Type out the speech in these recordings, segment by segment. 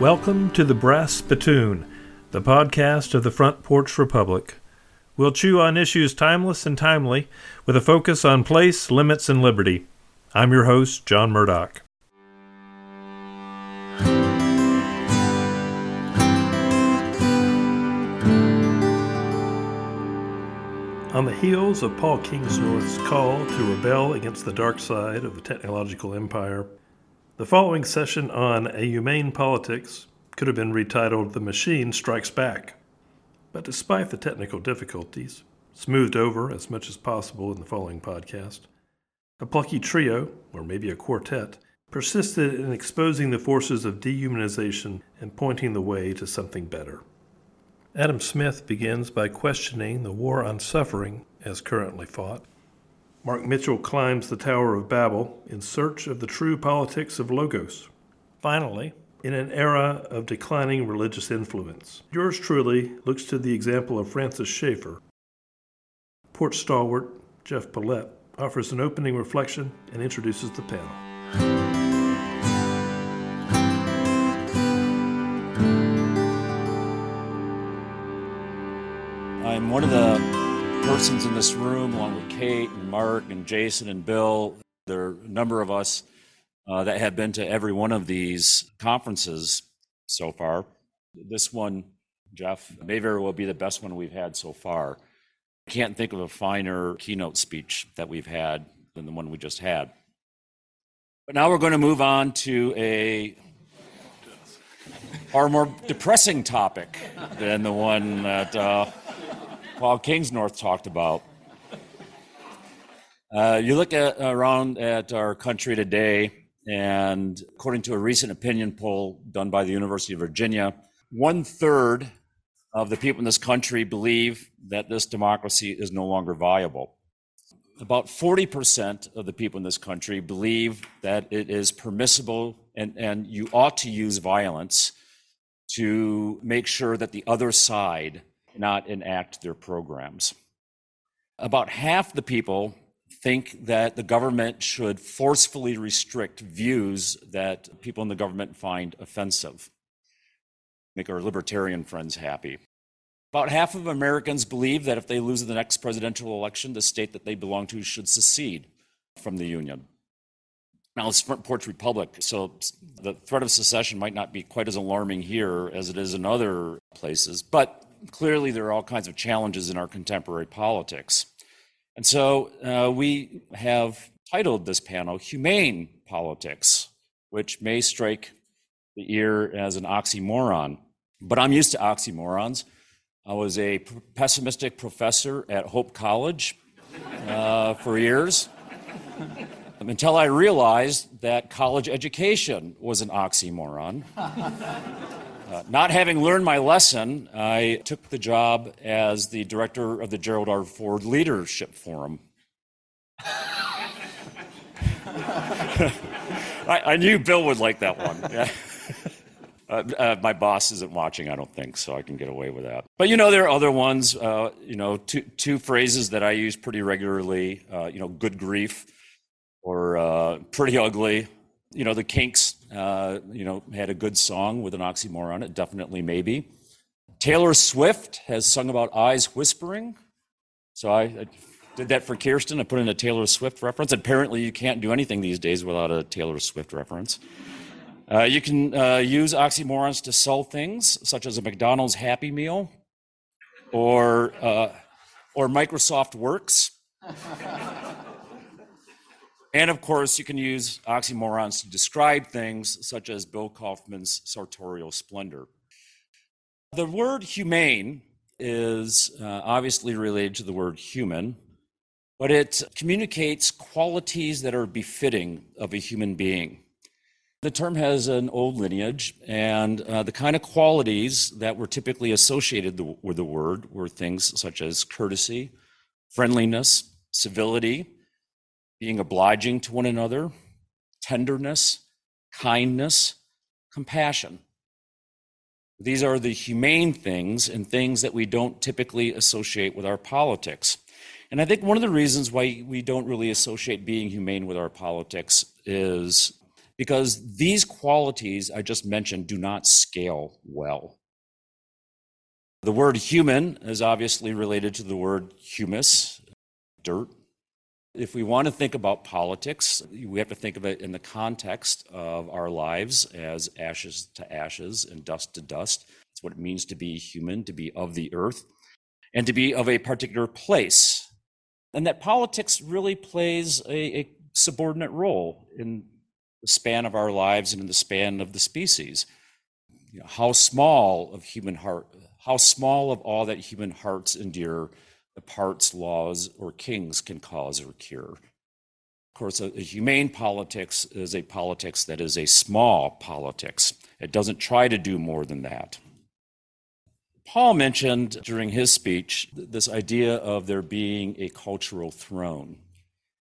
Welcome to the Brass Spittoon, the podcast of the Front Porch Republic. We'll chew on issues timeless and timely with a focus on place, limits, and liberty. I'm your host, John Murdock. On the heels of Paul Kingsnorth's call to rebel against the dark side of the technological empire, the following session on A Humane Politics could have been retitled The Machine Strikes Back. But despite the technical difficulties, smoothed over as much as possible in the following podcast, a plucky trio, or maybe a quartet, persisted in exposing the forces of dehumanization and pointing the way to something better. Adam Smith begins by questioning the war on suffering as currently fought. Mark Mitchell climbs the Tower of Babel in search of the true politics of Logos. Finally, in an era of declining religious influence, yours truly looks to the example of Francis Schaeffer. Port stalwart Jeff Polet offers an opening reflection and introduces the panel. I'm one of the persons in this room, along with Kate and Mark and Jason and Bill. There are a number of us uh, that have been to every one of these conferences so far. This one, Jeff, may very well be the best one we've had so far. I can't think of a finer keynote speech that we've had than the one we just had. But now we're going to move on to a far more depressing topic than the one that uh, Paul Kingsnorth talked about. Uh, you look at, around at our country today, and according to a recent opinion poll done by the University of Virginia, one third of the people in this country believe that this democracy is no longer viable. About 40% of the people in this country believe that it is permissible and, and you ought to use violence to make sure that the other side not enact their programs. About half the people think that the government should forcefully restrict views that people in the government find offensive, make our libertarian friends happy. About half of Americans believe that if they lose the next presidential election, the state that they belong to should secede from the Union. Now, it's Front Porch Republic, so the threat of secession might not be quite as alarming here as it is in other places, but clearly there are all kinds of challenges in our contemporary politics. And so uh, we have titled this panel Humane Politics, which may strike the ear as an oxymoron. But I'm used to oxymorons. I was a pessimistic professor at Hope College uh, for years until I realized that college education was an oxymoron. Uh, not having learned my lesson, I took the job as the director of the Gerald R. Ford Leadership Forum. I, I, knew Bill would like that one. Yeah. Uh, uh, my boss isn't watching, I don't think, so I can get away with that. But you know, there are other ones. Uh, you know, two two phrases that I use pretty regularly. Uh, you know, good grief, or uh, pretty ugly. You know, the Kinks uh, you know, had a good song with an oxymoron. It definitely maybe. Taylor Swift has sung about eyes whispering. So I, I, did that for Kirsten. I put in a Taylor Swift reference. Apparently, you can't do anything these days without a Taylor Swift reference. Uh, you can uh, use oxymorons to sell things, such as a McDonald's Happy Meal or, uh, or Microsoft Works. And of course, you can use oxymorons to describe things such as Bill Kauffman's sartorial splendor. The word humane is uh, obviously related to the word human, but it communicates qualities that are befitting of a human being. The term has an old lineage, and uh, the kind of qualities that were typically associated with the word were things such as courtesy, friendliness, civility, being obliging to one another, tenderness, kindness, compassion. These are the humane things and things that we don't typically associate with our politics. And I think one of the reasons why we don't really associate being humane with our politics is because these qualities I just mentioned do not scale well. The word human is obviously related to the word humus, dirt. If we want to think about politics, we have to think of it in the context of our lives as ashes to ashes and dust to dust. It's what it means to be human, to be of the earth, and to be of a particular place. And that politics really plays a, a subordinate role in the span of our lives and in the span of the species. You know, how small of human heart, how small of all that human hearts endure the parts laws or kings can cause or cure. Of course, a, a, humane politics is a politics that is a small politics. It doesn't try to do more than that. Paul mentioned during his speech this idea of there being a cultural throne.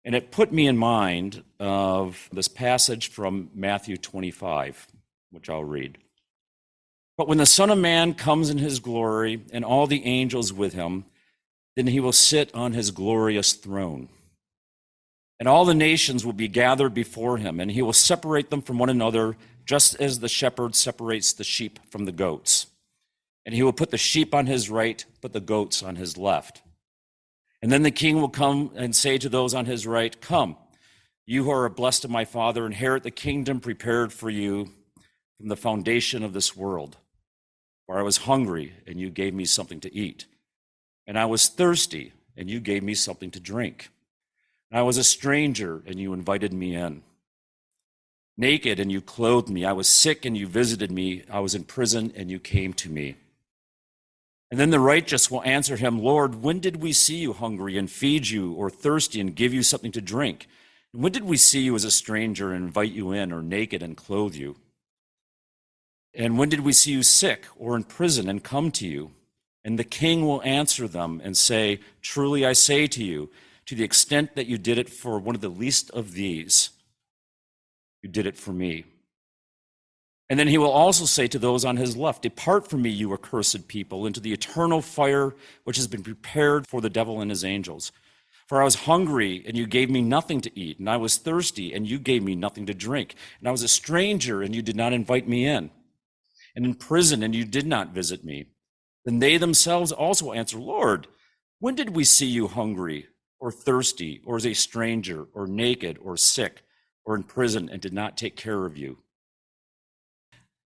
And it put me in mind of this passage from Matthew 25, which I'll read. But when the Son of Man comes in his glory and all the angels with him, then he will sit on his glorious throne. And all the nations will be gathered before him, and he will separate them from one another, just as the shepherd separates the sheep from the goats. And he will put the sheep on his right, but the goats on his left. And then the king will come and say to those on his right, Come, you who are blessed of my Father, inherit the kingdom prepared for you from the foundation of this world. For I was hungry, and you gave me something to eat. And I was thirsty, and you gave me something to drink. And I was a stranger, and you invited me in. Naked, and you clothed me. I was sick, and you visited me. I was in prison, and you came to me. And then the righteous will answer him, Lord, when did we see you hungry and feed you, or thirsty and give you something to drink? When did we see you as a stranger and invite you in, or naked and clothe you? And when did we see you sick or in prison and come to you? And the king will answer them and say, Truly I say to you, to the extent that you did it for one of the least of these, you did it for me. And then he will also say to those on his left, Depart from me, you accursed people, into the eternal fire which has been prepared for the devil and his angels. For I was hungry, and you gave me nothing to eat, and I was thirsty, and you gave me nothing to drink, and I was a stranger, and you did not invite me in, and in prison, and you did not visit me. Then they themselves also answer, Lord, when did we see you hungry, or thirsty, or as a stranger, or naked, or sick, or in prison, and did not take care of you?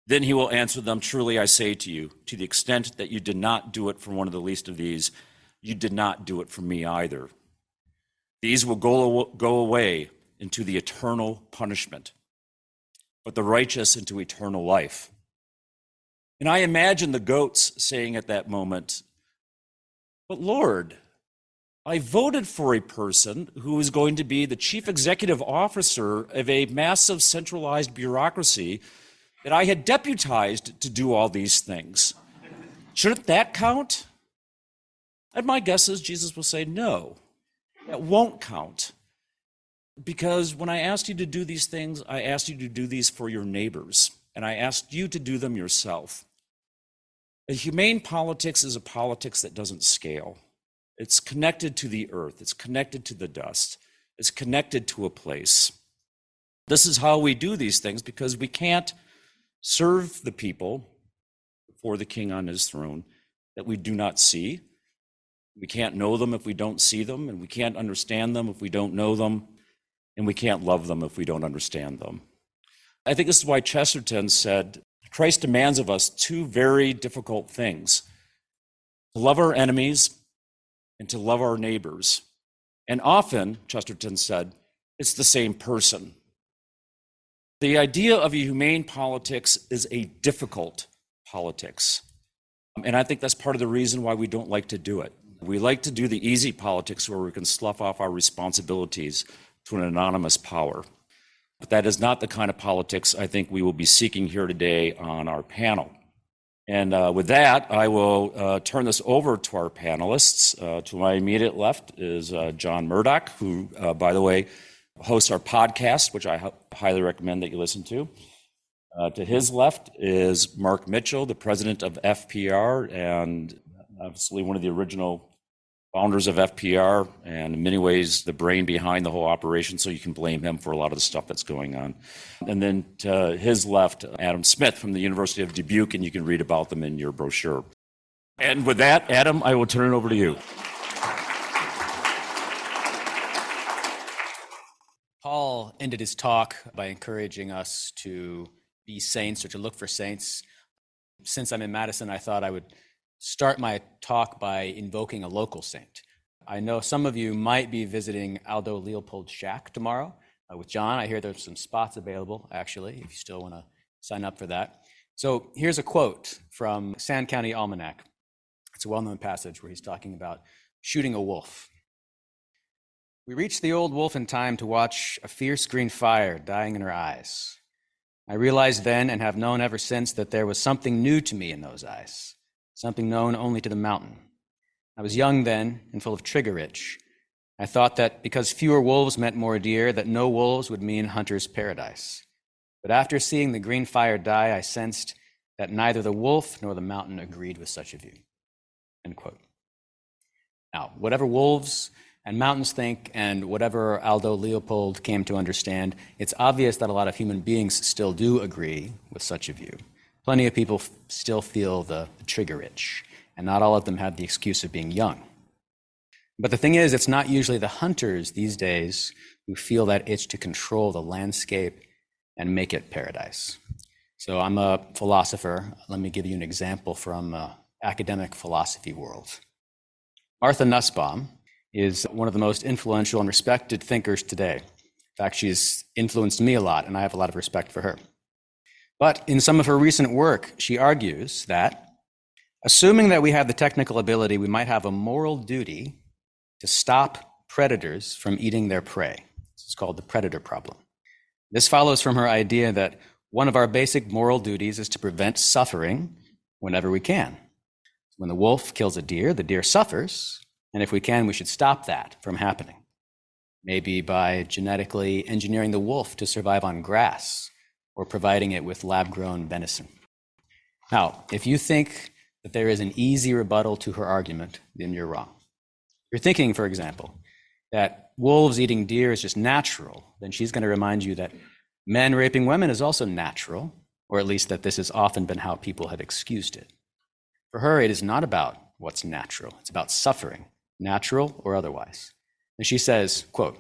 Then he will answer them Truly I say to you, to the extent that you did not do it for one of the least of these, you did not do it for me either. These will go, go away into the eternal punishment, but the righteous into eternal life. And I imagine the goats saying at that moment, But Lord, I voted for a person who is going to be the chief executive officer of a massive centralized bureaucracy that I had deputized to do all these things. Shouldn't that count? And my guess is Jesus will say, no, that won't count. Because when I asked you to do these things, I asked you to do these for your neighbors, and I asked you to do them yourself. A humane politics is a politics that doesn't scale. It's connected to the earth, it's connected to the dust, it's connected to a place. This is how we do these things because we can't serve the people before the king on his throne that we do not see. We can't know them if we don't see them, and we can't understand them if we don't know them, and we can't love them if we don't understand them. I think this is why Chesterton said Christ demands of us two very difficult things to love our enemies and to love our neighbors. And often, Chesterton said, it's the same person. The idea of a humane politics is a difficult politics. Um, and I think that's part of the reason why we don't like to do it. We like to do the easy politics where we can slough off our responsibilities to an anonymous power. But that is not the kind of politics I think we will be seeking here today on our panel. And uh, with that, I will uh, turn this over to our panelists. Uh, to my immediate left is uh, John Murdock, who, uh, by the way, hosts our podcast, which I highly recommend that you listen to. Uh, to his left is Mark Mitchell, the president of FPR, and obviously one of the original founders of FPR, and in many ways, the brain behind the whole operation, so you can blame him for a lot of the stuff that's going on. And then to his left, Adam Smith from the University of Dubuque, and you can read about them in your brochure. And with that, Adam, I will turn it over to you. Paul ended his talk by encouraging us to be saints or to look for saints. Since I'm in Madison, I thought I would start my talk by invoking a local saint. I know some of you might be visiting Aldo Leopold Shack tomorrow uh, with John. I hear there's some spots available, actually, if you still want to sign up for that. So here's a quote from Sand County Almanac. It's a well known passage where he's talking about shooting a wolf. We reached the old wolf in time to watch a fierce green fire dying in her eyes. I realized then and have known ever since that there was something new to me in those eyes something known only to the mountain. I was young then and full of trigger itch. I thought that because fewer wolves meant more deer, that no wolves would mean hunter's paradise. But after seeing the green fire die, I sensed that neither the wolf nor the mountain agreed with such a view. End quote. Now, whatever wolves and mountains think, and whatever Aldo Leopold came to understand, it's obvious that a lot of human beings still do agree with such a view. Plenty of people still feel the, the trigger itch, and not all of them have the excuse of being young. But the thing is, it's not usually the hunters these days who feel that itch to control the landscape and make it paradise. So I'm a philosopher. Let me give you an example from uh, academic philosophy world. Martha Nussbaum is one of the most influential and respected thinkers today. In fact, she's influenced me a lot, and I have a lot of respect for her. But in some of her recent work, she argues that, assuming that we have the technical ability, we might have a moral duty to stop predators from eating their prey. It's called the predator problem. This follows from her idea that one of our basic moral duties is to prevent suffering whenever we can. When the wolf kills a deer, the deer suffers, and if we can, we should stop that from happening. Maybe by genetically engineering the wolf to survive on grass or providing it with lab grown venison. Now, if you think that there is an easy rebuttal to her argument, then you're wrong. You're thinking, for example, that wolves eating deer is just natural, then she's going to remind you that men raping women is also natural, or at least that this has often been how people have excused it. For her, it is not about what's natural, it's about suffering, natural or otherwise. And she says, quote,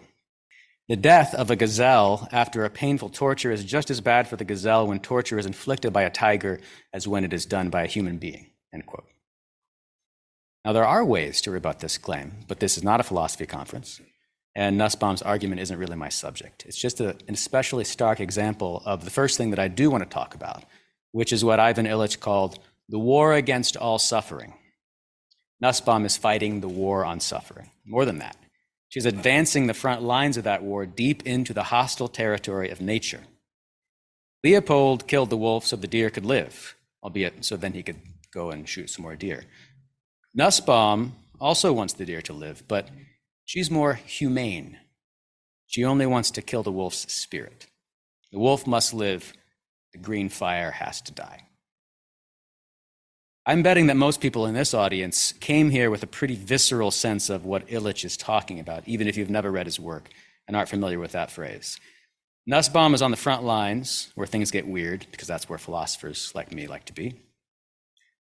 the death of a gazelle after a painful torture is just as bad for the gazelle when torture is inflicted by a tiger as when it is done by a human being. Now, there are ways to rebut this claim, but this is not a philosophy conference, and Nussbaum's argument isn't really my subject. It's just a, an especially stark example of the first thing that I do want to talk about, which is what Ivan Illich called the war against all suffering. Nussbaum is fighting the war on suffering. More than that, She's advancing the front lines of that war deep into the hostile territory of nature. Leopold killed the wolf so the deer could live, albeit so then he could go and shoot some more deer. Nussbaum also wants the deer to live, but she's more humane. She only wants to kill the wolf's spirit. The wolf must live, the green fire has to die. I'm betting that most people in this audience came here with a pretty visceral sense of what Illich is talking about, even if you've never read his work and aren't familiar with that phrase. Nussbaum is on the front lines where things get weird, because that's where philosophers like me like to be.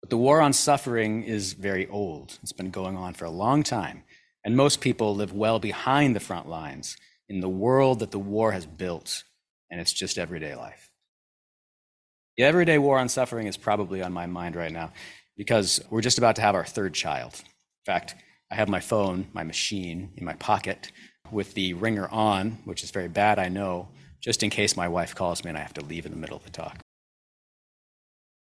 But the war on suffering is very old. It's been going on for a long time. And most people live well behind the front lines in the world that the war has built, and it's just everyday life. The everyday war on suffering is probably on my mind right now because we're just about to have our third child. In fact, I have my phone, my machine in my pocket with the ringer on, which is very bad, I know, just in case my wife calls me and I have to leave in the middle of the talk.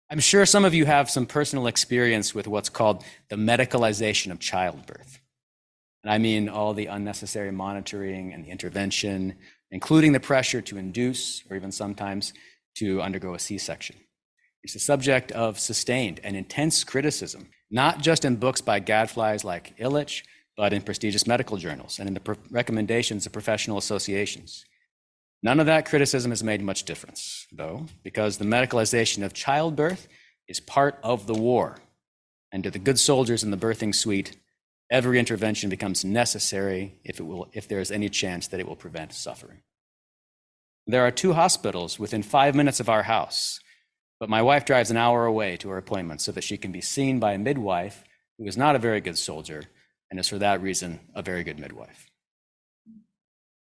I'm sure some of you have some personal experience with what's called the medicalization of childbirth. And I mean all the unnecessary monitoring and the intervention, including the pressure to induce or even sometimes to undergo a C section. It's the subject of sustained and intense criticism, not just in books by gadflies like Illich, but in prestigious medical journals and in the pro- recommendations of professional associations. None of that criticism has made much difference, though, because the medicalization of childbirth is part of the war. And to the good soldiers in the birthing suite, Every intervention becomes necessary if, it will, if there is any chance that it will prevent suffering. There are two hospitals within five minutes of our house, but my wife drives an hour away to her appointment so that she can be seen by a midwife who is not a very good soldier and is for that reason a very good midwife.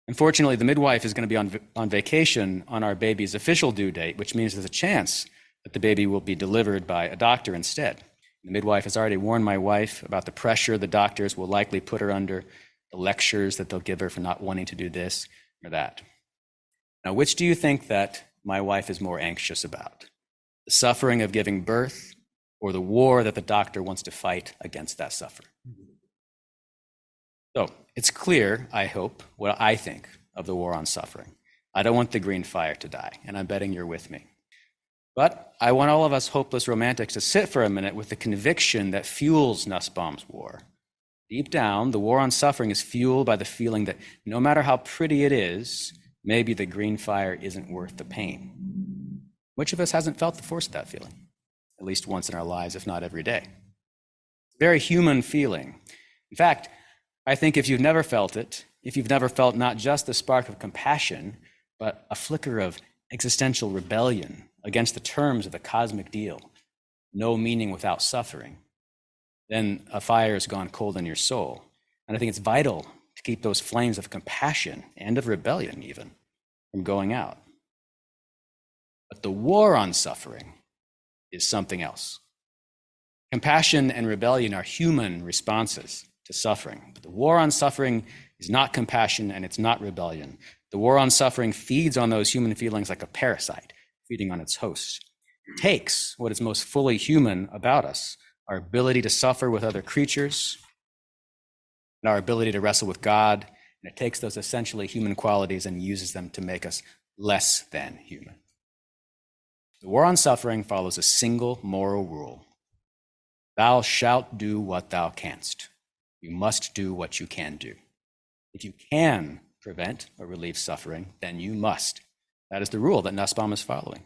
Unfortunately, the midwife is going to be on, on vacation on our baby's official due date, which means there's a chance that the baby will be delivered by a doctor instead. The midwife has already warned my wife about the pressure the doctors will likely put her under, the lectures that they'll give her for not wanting to do this or that. Now, which do you think that my wife is more anxious about? The suffering of giving birth or the war that the doctor wants to fight against that suffering? So it's clear, I hope, what I think of the war on suffering. I don't want the green fire to die, and I'm betting you're with me. But I want all of us hopeless romantics to sit for a minute with the conviction that fuels Nussbaum's war. Deep down, the war on suffering is fueled by the feeling that no matter how pretty it is, maybe the green fire isn't worth the pain. Which of us hasn't felt the force of that feeling? At least once in our lives, if not every day. Very human feeling. In fact, I think if you've never felt it, if you've never felt not just the spark of compassion, but a flicker of existential rebellion against the terms of the cosmic deal, no meaning without suffering, then a fire has gone cold in your soul. And I think it's vital to keep those flames of compassion and of rebellion, even, from going out. But the war on suffering is something else. Compassion and rebellion are human responses to suffering. But the war on suffering is not compassion and it's not rebellion. The war on suffering feeds on those human feelings like a parasite, feeding on its host. It takes what is most fully human about us our ability to suffer with other creatures, and our ability to wrestle with God. And it takes those essentially human qualities and uses them to make us less than human. The war on suffering follows a single moral rule Thou shalt do what thou canst. You must do what you can do. If you can prevent or relieve suffering, then you must. That is the rule that Nussbaum is following.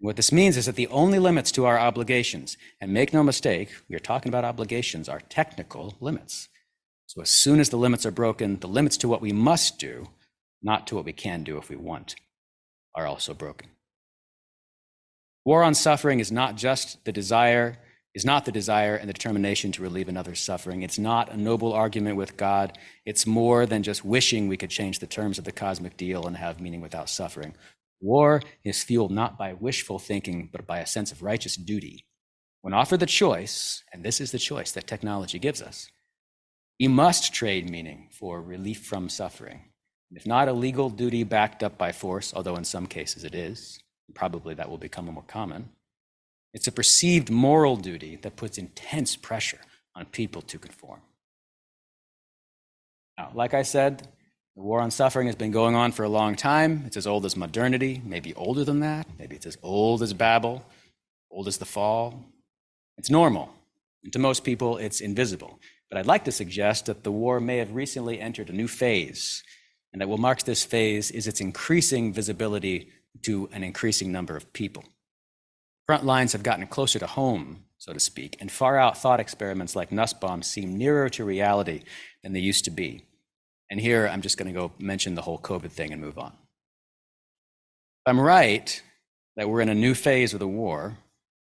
What this means is that the only limits to our obligations, and make no mistake, we are talking about obligations, are technical limits. So as soon as the limits are broken, the limits to what we must do, not to what we can do if we want, are also broken. War on suffering is not just the desire, is not the desire and the determination to relieve another's suffering. It's not a noble argument with God. It's more than just wishing we could change the terms of the cosmic deal and have meaning without suffering. War is fueled not by wishful thinking, but by a sense of righteous duty. When offered the choice, and this is the choice that technology gives us, you must trade meaning for relief from suffering. If not a legal duty backed up by force, although in some cases it is, probably that will become more common, it's a perceived moral duty that puts intense pressure on people to conform. Now, like I said, the war on suffering has been going on for a long time. It's as old as modernity, maybe older than that. Maybe it's as old as Babel, old as the fall. It's normal. And to most people, it's invisible. But I'd like to suggest that the war may have recently entered a new phase, and that what marks this phase is its increasing visibility to an increasing number of people. Front lines have gotten closer to home, so to speak, and far out thought experiments like Nussbaum seem nearer to reality than they used to be. And here I'm just going to go mention the whole COVID thing and move on. If I'm right that we're in a new phase of the war,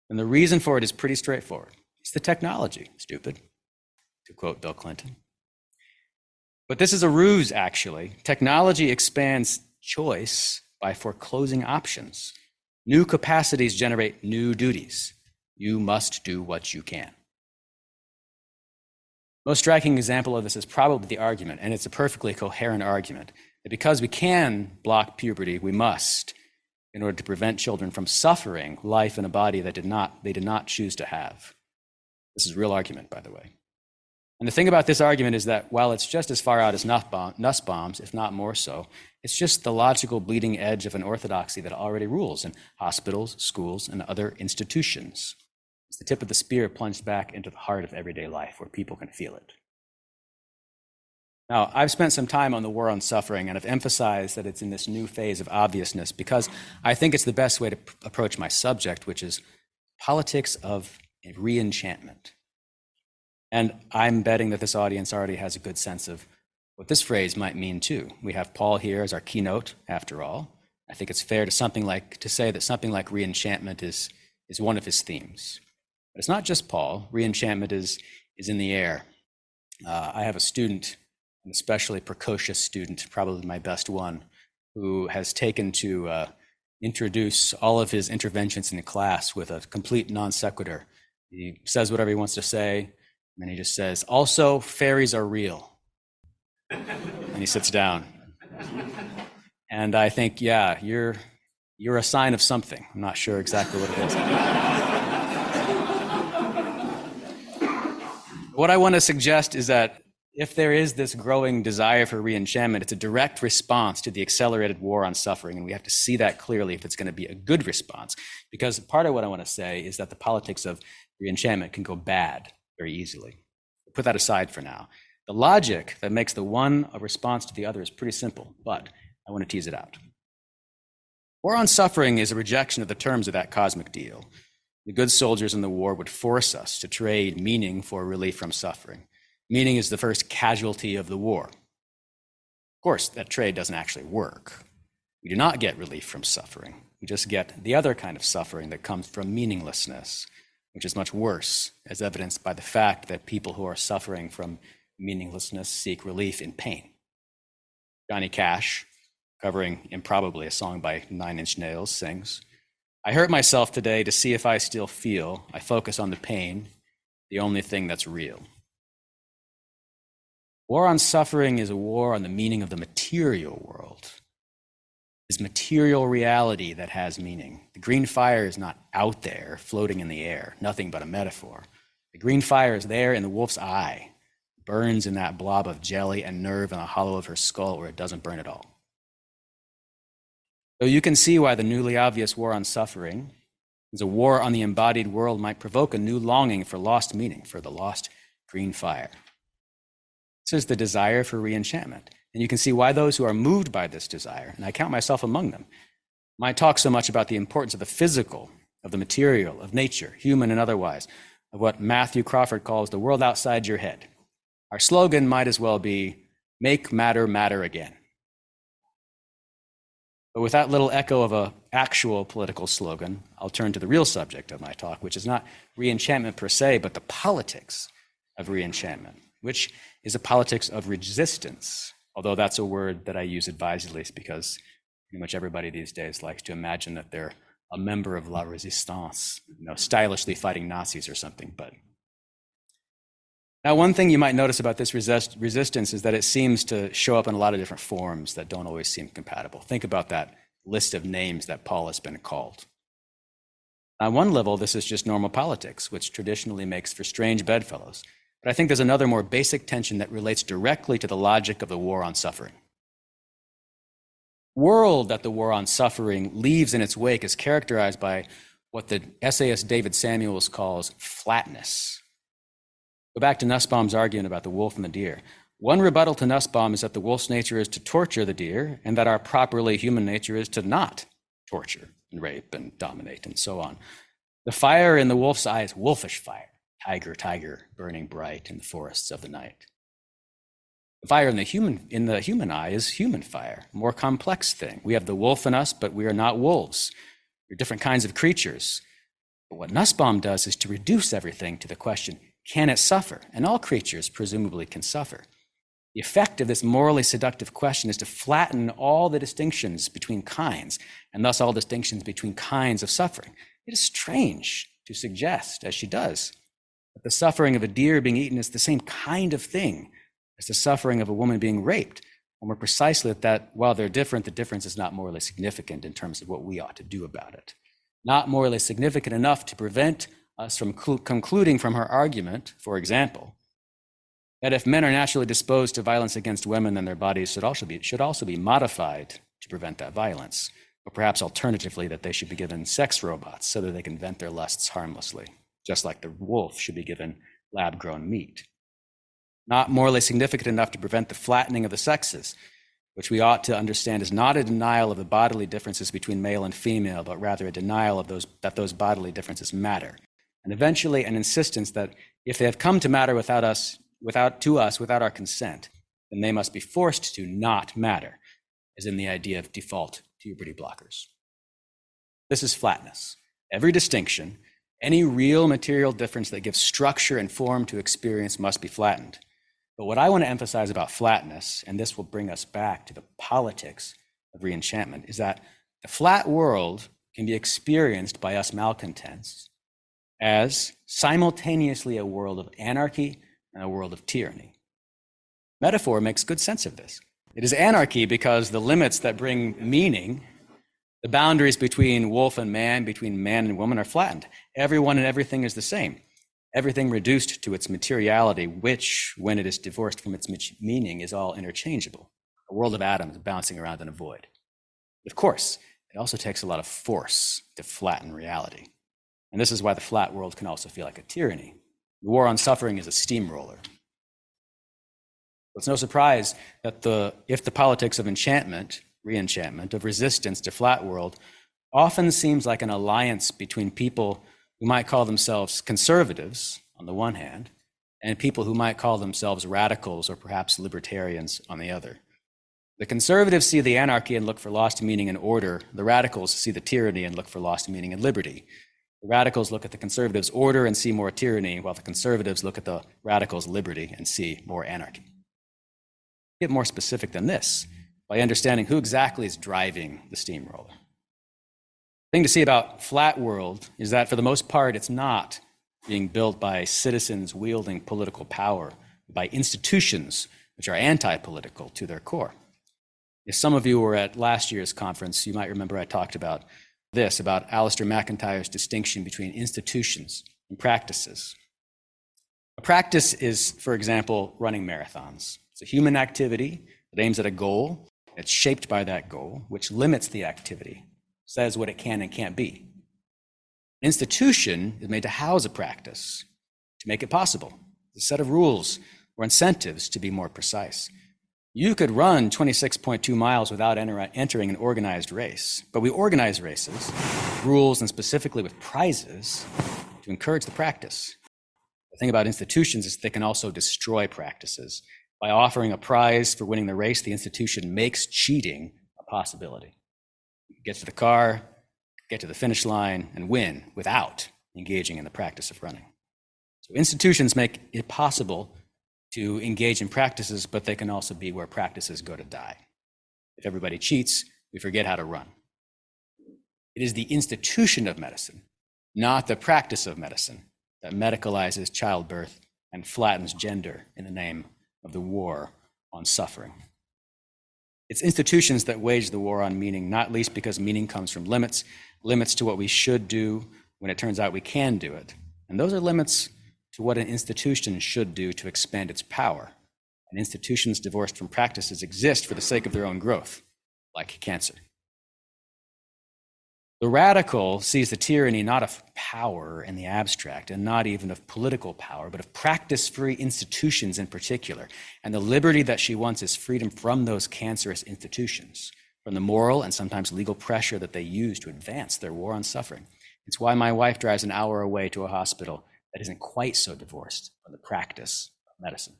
and the reason for it is pretty straightforward. It's the technology, stupid to quote Bill Clinton. But this is a ruse, actually. Technology expands choice by foreclosing options. New capacities generate new duties. You must do what you can. Most striking example of this is probably the argument, and it's a perfectly coherent argument, that because we can block puberty, we must, in order to prevent children from suffering life in a body that did not, they did not choose to have. This is a real argument, by the way. And the thing about this argument is that while it's just as far out as Nussbaum's, if not more so, it's just the logical bleeding edge of an orthodoxy that already rules in hospitals, schools, and other institutions. It's the tip of the spear plunged back into the heart of everyday life where people can feel it. Now, I've spent some time on the war on suffering and I've emphasized that it's in this new phase of obviousness because I think it's the best way to pr- approach my subject, which is politics of re enchantment. And I'm betting that this audience already has a good sense of what this phrase might mean too. We have Paul here as our keynote, after all. I think it's fair to something like to say that something like reenchantment is, is one of his themes. But it's not just Paul. Reenchantment is, is in the air. Uh, I have a student, an especially precocious student, probably my best one, who has taken to uh, introduce all of his interventions in the class with a complete non sequitur. He says whatever he wants to say, and then he just says, Also, fairies are real. and he sits down. And I think, yeah, you're, you're a sign of something. I'm not sure exactly what it is. what I want to suggest is that if there is this growing desire for reenchantment, it's a direct response to the accelerated war on suffering. And we have to see that clearly if it's going to be a good response. Because part of what I want to say is that the politics of reenchantment can go bad very easily. Put that aside for now. The logic that makes the one a response to the other is pretty simple, but I want to tease it out. War on suffering is a rejection of the terms of that cosmic deal. The good soldiers in the war would force us to trade meaning for relief from suffering. Meaning is the first casualty of the war. Of course, that trade doesn't actually work. We do not get relief from suffering. We just get the other kind of suffering that comes from meaninglessness, which is much worse, as evidenced by the fact that people who are suffering from meaninglessness seek relief in pain. Johnny Cash, covering improbably a song by Nine Inch Nails, sings I hurt myself today to see if I still feel. I focus on the pain, the only thing that's real. War on suffering is a war on the meaning of the material world. It's material reality that has meaning. The green fire is not out there floating in the air, nothing but a metaphor. The green fire is there in the wolf's eye, burns in that blob of jelly and nerve in the hollow of her skull where it doesn't burn at all. So you can see why the newly obvious war on suffering is a war on the embodied world might provoke a new longing for lost meaning, for the lost green fire. This is the desire for reenchantment. And you can see why those who are moved by this desire, and I count myself among them, might talk so much about the importance of the physical, of the material, of nature, human and otherwise, of what Matthew Crawford calls the world outside your head. Our slogan might as well be make matter matter again. But with that little echo of an actual political slogan, I'll turn to the real subject of my talk, which is not reenchantment per se, but the politics of reenchantment, which is a politics of resistance, although that's a word that I use advisedly because pretty much everybody these days likes to imagine that they're a member of La Resistance, you know, stylishly fighting Nazis or something. But now, one thing you might notice about this resist- resistance is that it seems to show up in a lot of different forms that don't always seem compatible. Think about that list of names that Paul has been called. On one level, this is just normal politics, which traditionally makes for strange bedfellows. But I think there's another more basic tension that relates directly to the logic of the war on suffering. World that the war on suffering leaves in its wake is characterized by what the essayist David Samuels calls flatness. Go back to Nussbaum's argument about the wolf and the deer. One rebuttal to Nussbaum is that the wolf's nature is to torture the deer, and that our properly human nature is to not torture and rape and dominate and so on. The fire in the wolf's eye is wolfish fire tiger, tiger, burning bright in the forests of the night. The fire in the human in the human eye is human fire, more complex thing. We have the wolf in us, but we are not wolves. We're different kinds of creatures. But what Nussbaum does is to reduce everything to the question, can it suffer? And all creatures presumably can suffer. The effect of this morally seductive question is to flatten all the distinctions between kinds, and thus all distinctions between kinds of suffering. It is strange to suggest, as she does, the suffering of a deer being eaten is the same kind of thing as the suffering of a woman being raped. And more precisely, that while they're different, the difference is not morally significant in terms of what we ought to do about it. Not morally significant enough to prevent us from cl- concluding from her argument, for example, that if men are naturally disposed to violence against women, then their bodies should also be, should also be modified to prevent that violence. Or perhaps alternatively, that they should be given sex robots so that they can vent their lusts harmlessly just like the wolf should be given lab grown meat. Not morally significant enough to prevent the flattening of the sexes, which we ought to understand is not a denial of the bodily differences between male and female, but rather a denial of those, that those bodily differences matter. and eventually an insistence that if they have come to matter without us, without to us without our consent, then they must be forced to not matter, as in the idea of default puberty blockers. This is flatness. Every distinction, any real material difference that gives structure and form to experience must be flattened. But what I want to emphasize about flatness, and this will bring us back to the politics of reenchantment, is that the flat world can be experienced by us malcontents as simultaneously a world of anarchy and a world of tyranny. Metaphor makes good sense of this. It is anarchy because the limits that bring meaning, the boundaries between wolf and man, between man and woman, are flattened. Everyone and everything is the same. Everything reduced to its materiality, which, when it is divorced from its meaning, is all interchangeable. A world of atoms bouncing around in a void. Of course, it also takes a lot of force to flatten reality. And this is why the flat world can also feel like a tyranny. The war on suffering is a steamroller. It's no surprise that the, if the politics of enchantment, reenchantment, of resistance to flat world often seems like an alliance between people who might call themselves conservatives on the one hand, and people who might call themselves radicals or perhaps libertarians on the other. The conservatives see the anarchy and look for lost meaning and order. The radicals see the tyranny and look for lost meaning and liberty. The radicals look at the conservatives' order and see more tyranny, while the conservatives look at the radicals' liberty and see more anarchy. Get more specific than this by understanding who exactly is driving the steamroller. The thing to see about Flat World is that for the most part, it's not being built by citizens wielding political power, by institutions which are anti political to their core. If some of you were at last year's conference, you might remember I talked about this about Alasdair MacIntyre's distinction between institutions and practices. A practice is, for example, running marathons. It's a human activity that aims at a goal, it's shaped by that goal, which limits the activity, says what it can and can't be. An Institution is made to house a practice, to make it possible, a set of rules or incentives to be more precise. You could run 26.2 miles without enter- entering an organized race, but we organize races, rules, and specifically with prizes to encourage the practice. The thing about institutions is they can also destroy practices. By offering a prize for winning the race, the institution makes cheating a possibility. Get to the car, get to the finish line, and win without engaging in the practice of running. So institutions make it possible to engage in practices, but they can also be where practices go to die. If everybody cheats, we forget how to run. It is the institution of medicine, not the practice of medicine, that medicalizes childbirth and flattens gender in the name of the war on suffering. It's institutions that wage the war on meaning, not least because meaning comes from limits, limits to what we should do when it turns out we can do it. And those are limits to what an institution should do to expand its power. And institutions divorced from practices exist for the sake of their own growth, like cancer. The radical sees the tyranny not of power in the abstract, and not even of political power, but of practice free institutions in particular. And the liberty that she wants is freedom from those cancerous institutions, from the moral and sometimes legal pressure that they use to advance their war on suffering. It's why my wife drives an hour away to a hospital that isn't quite so divorced from the practice of medicine.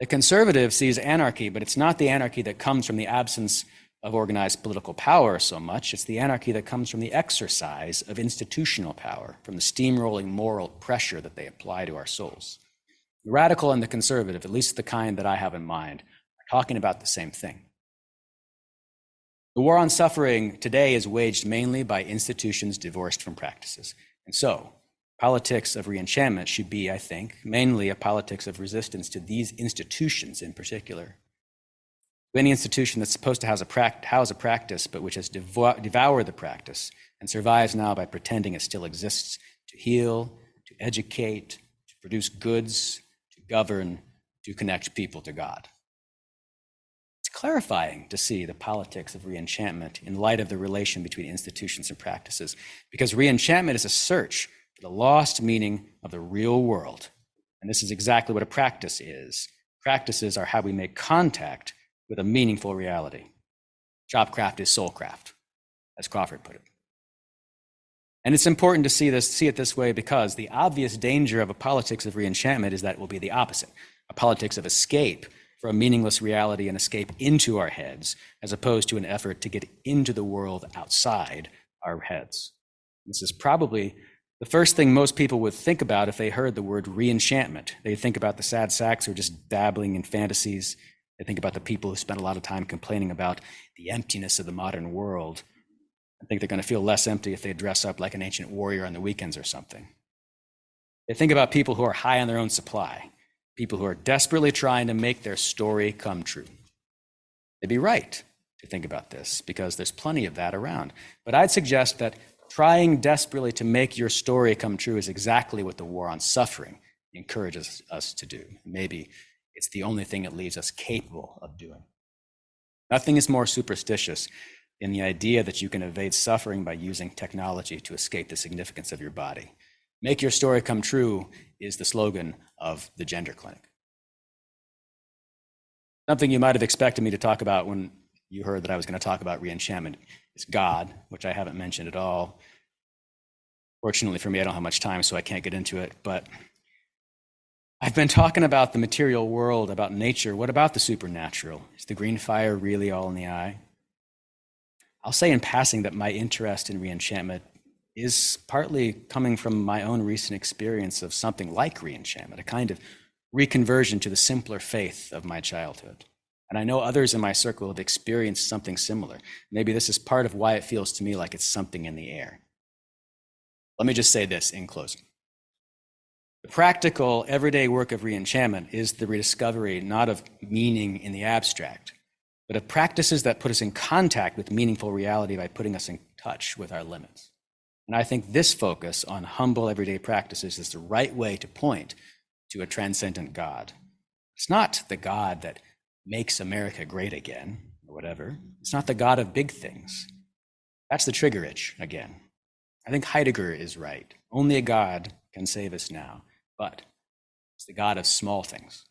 The conservative sees anarchy, but it's not the anarchy that comes from the absence of organized political power so much. It's the anarchy that comes from the exercise of institutional power, from the steamrolling moral pressure that they apply to our souls. The radical and the conservative, at least the kind that I have in mind, are talking about the same thing. The war on suffering today is waged mainly by institutions divorced from practices. And so, politics of reenchantment should be, I think, mainly a politics of resistance to these institutions in particular. Any institution that's supposed to house a, house a practice, but which has devo- devoured the practice and survives now by pretending it still exists to heal, to educate, to produce goods, to govern, to connect people to God. It's clarifying to see the politics of reenchantment in light of the relation between institutions and practices, because reenchantment is a search for the lost meaning of the real world. And this is exactly what a practice is. Practices are how we make contact with a meaningful reality. Shopcraft is soulcraft, as Crawford put it. And it's important to see this, see it this way because the obvious danger of a politics of reenchantment is that it will be the opposite, a politics of escape from meaningless reality and escape into our heads, as opposed to an effort to get into the world outside our heads. This is probably the first thing most people would think about if they heard the word reenchantment. They'd think about the sad sacks who are just dabbling in fantasies. They think about the people who spend a lot of time complaining about the emptiness of the modern world I think they're going to feel less empty if they dress up like an ancient warrior on the weekends or something. They think about people who are high on their own supply, people who are desperately trying to make their story come true. They'd be right to think about this because there's plenty of that around. But I'd suggest that trying desperately to make your story come true is exactly what the war on suffering encourages us to do. Maybe it's the only thing it leaves us capable of doing. Nothing is more superstitious than the idea that you can evade suffering by using technology to escape the significance of your body. Make your story come true is the slogan of the Gender Clinic. Something you might have expected me to talk about when you heard that I was going to talk about reenchantment is God, which I haven't mentioned at all. Fortunately for me, I don't have much time, so I can't get into it. But I've been talking about the material world, about nature. What about the supernatural? Is the green fire really all in the eye? I'll say in passing that my interest in reenchantment is partly coming from my own recent experience of something like reenchantment, a kind of reconversion to the simpler faith of my childhood. And I know others in my circle have experienced something similar. Maybe this is part of why it feels to me like it's something in the air. Let me just say this in closing. The practical, everyday work of reenchantment is the rediscovery not of meaning in the abstract, but of practices that put us in contact with meaningful reality by putting us in touch with our limits. And I think this focus on humble everyday practices is the right way to point to a transcendent God. It's not the God that makes America great again, or whatever. It's not the God of big things. That's the trigger itch again. I think Heidegger is right. Only a God can save us now, but it's the God of small things.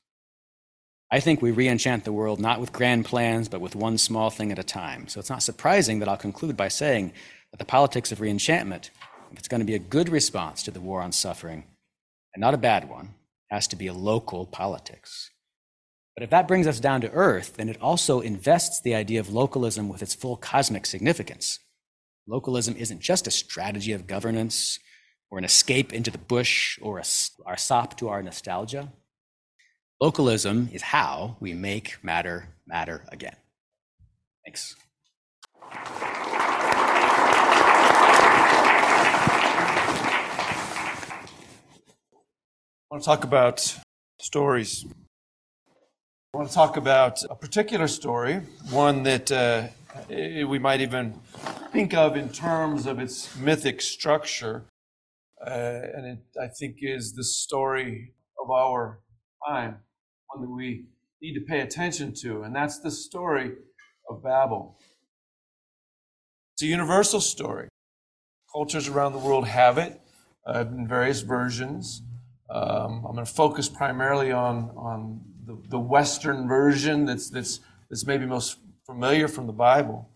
I think we re-enchant the world not with grand plans, but with one small thing at a time. So it's not surprising that I'll conclude by saying that the politics of re-enchantment, if it's going to be a good response to the war on suffering, and not a bad one, has to be a local politics. But if that brings us down to earth, then it also invests the idea of localism with its full cosmic significance. Localism isn't just a strategy of governance or an escape into the bush or a, our sop to our nostalgia. Localism is how we make matter matter again. Thanks. I want to talk about stories. I want to talk about a particular story, one that uh, we might even think of in terms of its mythic structure. Uh, and it, I think, is the story of our time one that we need to pay attention to, and that's the story of Babel. It's a universal story. Cultures around the world have it uh, in various versions. Um, I'm going to focus primarily on, on the, the Western version that's, that's, that's maybe most familiar from the Bible.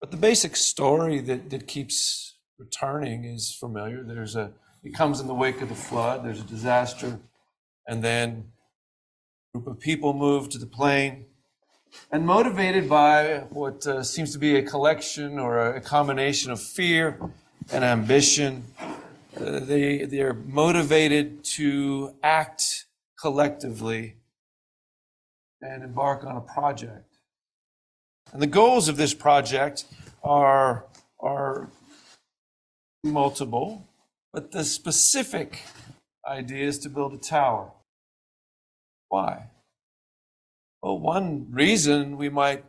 But the basic story that, that keeps returning is familiar. There's a, it comes in the wake of the flood, there's a disaster, and then a group of people move to the plain. And motivated by what uh, seems to be a collection or a combination of fear and ambition, uh, they, they're motivated to act collectively and embark on a project. And the goals of this project are, are multiple, but the specific idea is to build a tower. Why? Well, one reason we might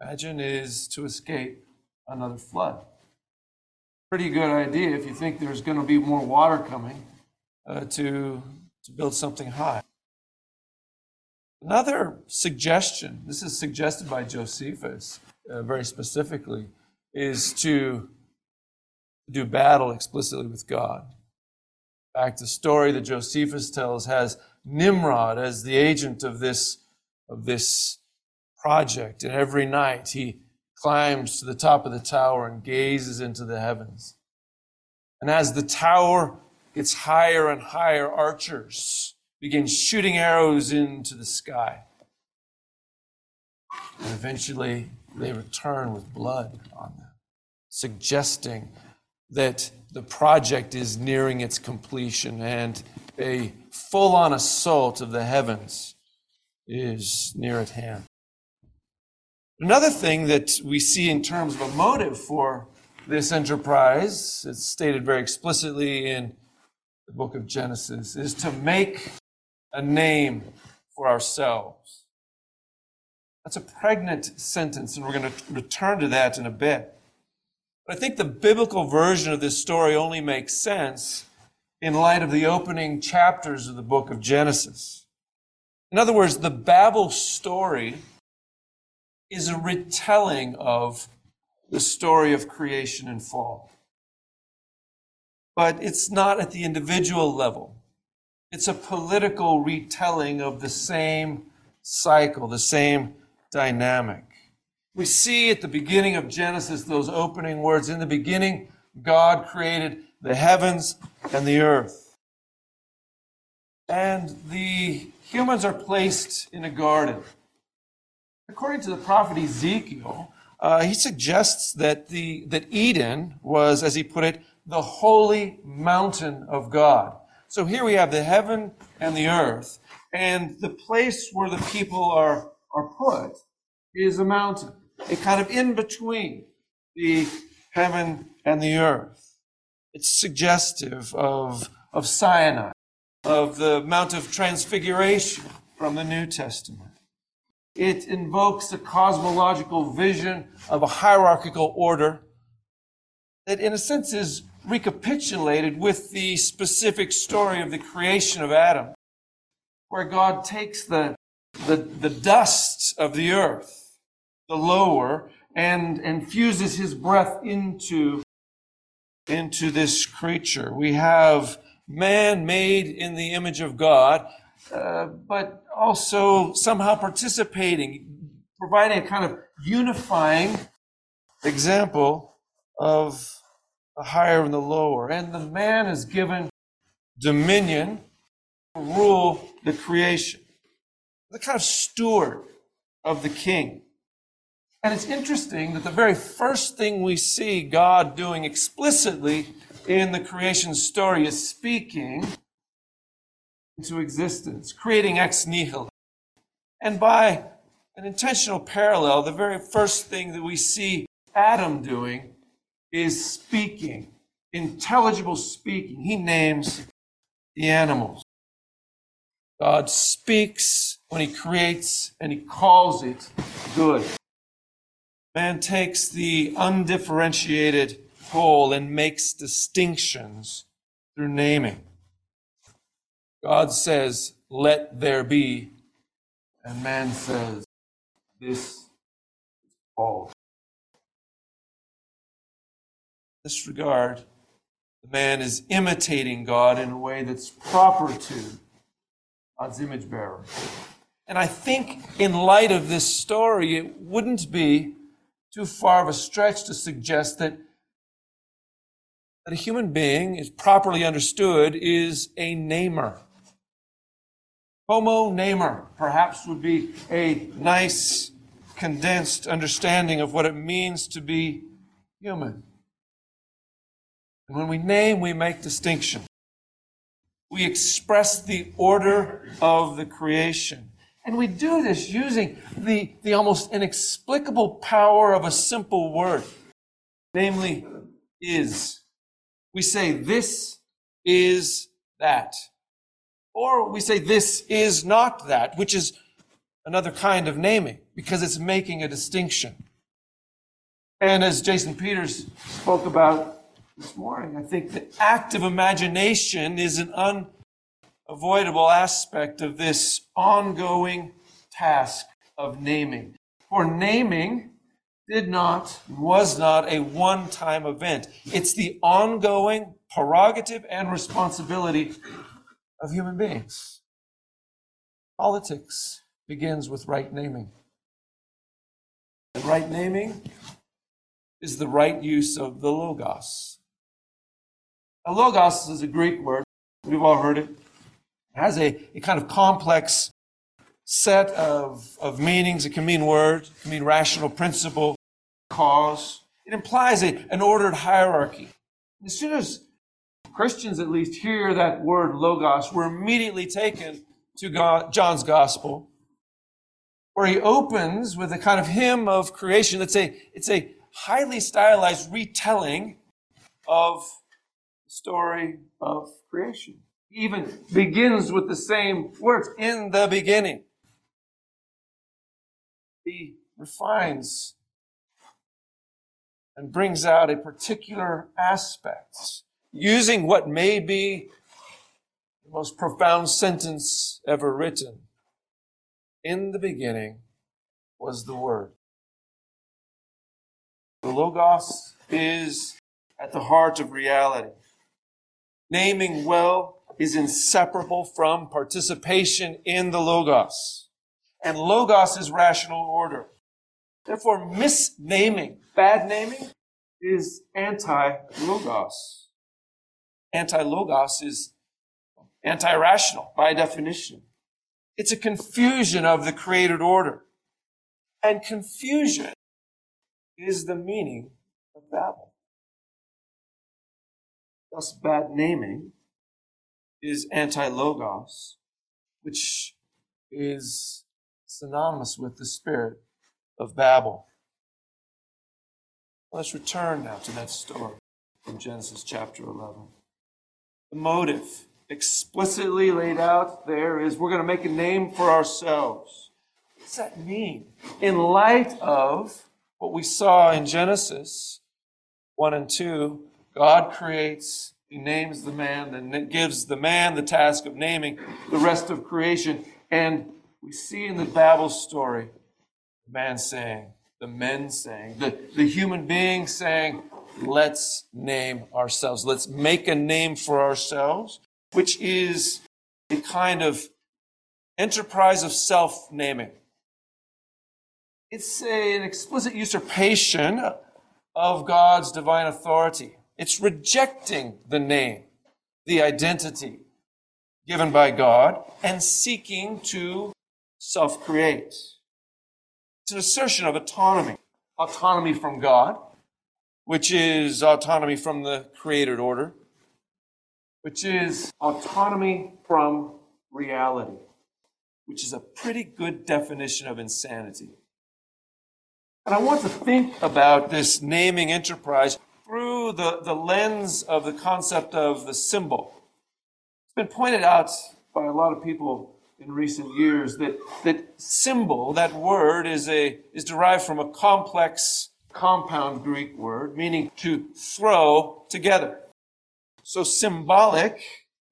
imagine is to escape another flood. Pretty good idea if you think there's going to be more water coming uh, to, to build something high. Another suggestion, this is suggested by Josephus uh, very specifically, is to do battle explicitly with God. In fact, the story that Josephus tells has Nimrod as the agent of this, of this project. And every night he climbs to the top of the tower and gazes into the heavens. And as the tower gets higher and higher, archers begin shooting arrows into the sky. And eventually they return with blood on them, suggesting that the project is nearing its completion and a full on assault of the heavens is near at hand. Another thing that we see in terms of a motive for this enterprise, it's stated very explicitly in the book of Genesis, is to make a name for ourselves. That's a pregnant sentence, and we're going to return to that in a bit. But I think the biblical version of this story only makes sense in light of the opening chapters of the book of Genesis. In other words, the Babel story is a retelling of the story of creation and fall. But it's not at the individual level. It's a political retelling of the same cycle, the same dynamic. We see at the beginning of Genesis those opening words In the beginning, God created the heavens and the earth. And the humans are placed in a garden. According to the prophet Ezekiel, uh, he suggests that, the, that Eden was, as he put it, the holy mountain of God. So here we have the heaven and the earth, and the place where the people are, are put is a mountain, a kind of in between the heaven and the earth. It's suggestive of, of Sinai, of the Mount of Transfiguration from the New Testament. It invokes a cosmological vision of a hierarchical order that, in a sense, is recapitulated with the specific story of the creation of Adam, where God takes the, the, the dust of the earth, the lower, and, and fuses his breath into, into this creature. We have man made in the image of God, uh, but also somehow participating, providing a kind of unifying example of the higher and the lower. And the man is given dominion to rule the creation, the kind of steward of the king. And it's interesting that the very first thing we see God doing explicitly in the creation story is speaking into existence, creating ex nihilo. And by an intentional parallel, the very first thing that we see Adam doing is speaking, intelligible speaking. He names the animals. God speaks when he creates and he calls it good. Man takes the undifferentiated whole and makes distinctions through naming. God says, Let there be. And man says, This is false. In this regard, the man is imitating God in a way that's proper to God's image bearer. And I think, in light of this story, it wouldn't be too far of a stretch to suggest that that a human being is properly understood is a namer. Homo namer, perhaps, would be a nice, condensed understanding of what it means to be human. And when we name, we make distinction. We express the order of the creation. And we do this using the, the almost inexplicable power of a simple word, namely, is. We say, this is that. Or we say this is not that, which is another kind of naming because it's making a distinction. And as Jason Peters spoke about this morning, I think the act of imagination is an unavoidable aspect of this ongoing task of naming. For naming did not, was not a one time event. It's the ongoing prerogative and responsibility of human beings. Politics begins with right naming. And right naming is the right use of the Logos. Now, logos is a Greek word. We've all heard it. Has a, a kind of complex set of, of meanings. It can mean word, it can mean rational principle, cause. It implies a, an ordered hierarchy. As soon as Christians, at least, hear that word logos, we're immediately taken to God, John's gospel, where he opens with a kind of hymn of creation. It's a, it's a highly stylized retelling of the story of creation. Even begins with the same words in the beginning. He refines and brings out a particular aspect, using what may be the most profound sentence ever written. In the beginning was the Word. The Logos is at the heart of reality. Naming well is inseparable from participation in the Logos. And Logos is rational order. Therefore, misnaming, bad naming, is anti-Logos. Anti-Logos is anti-rational by definition. It's a confusion of the created order. And confusion is the meaning of Babel. Thus, bad naming is anti-logos, which is synonymous with the spirit of Babel. Let's return now to that story from Genesis chapter 11. The motive explicitly laid out there is we're going to make a name for ourselves. What does that mean? In light of what we saw in Genesis 1 and 2, God creates, He names the man, and gives the man the task of naming the rest of creation. And we see in the Babel story the man saying, the men saying, the, the human being saying, let's name ourselves. Let's make a name for ourselves, which is a kind of enterprise of self naming. It's a, an explicit usurpation of God's divine authority. It's rejecting the name, the identity given by God, and seeking to self create. It's an assertion of autonomy autonomy from God, which is autonomy from the created order, which is autonomy from reality, which is a pretty good definition of insanity. And I want to think about this naming enterprise through the, the lens of the concept of the symbol. It's been pointed out by a lot of people in recent years that, that symbol, that word, is, a, is derived from a complex compound Greek word, meaning to throw together. So symbolic,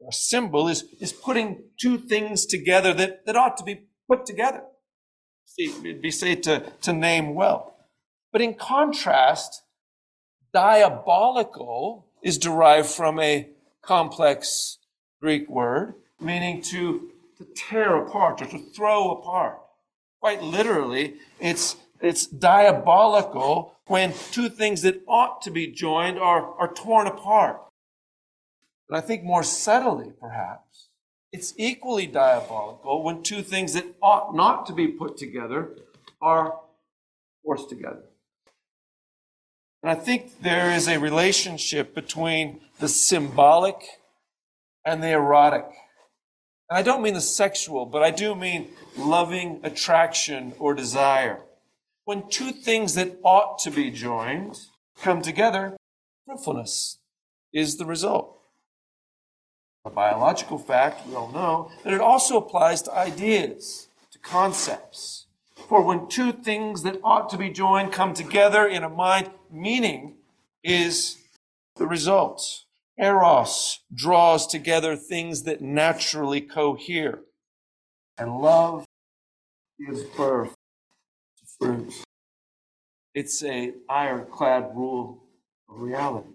a symbol, is, is putting two things together that, that ought to be put together. It'd be safe to, to name well. But in contrast, diabolical is derived from a complex Greek word, meaning to, to tear apart or to throw apart. Quite literally, it's, it's diabolical when two things that ought to be joined are, are torn apart. But I think more subtly, perhaps, it's equally diabolical when two things that ought not to be put together are forced together. And I think there is a relationship between the symbolic and the erotic. And I don't mean the sexual, but I do mean loving attraction or desire. When two things that ought to be joined come together, fruitfulness is the result a biological fact, we all know, that it also applies to ideas, to concepts. For when two things that ought to be joined come together in a mind, meaning is the result. Eros draws together things that naturally cohere. And love gives birth to fruit. It's a ironclad rule of reality.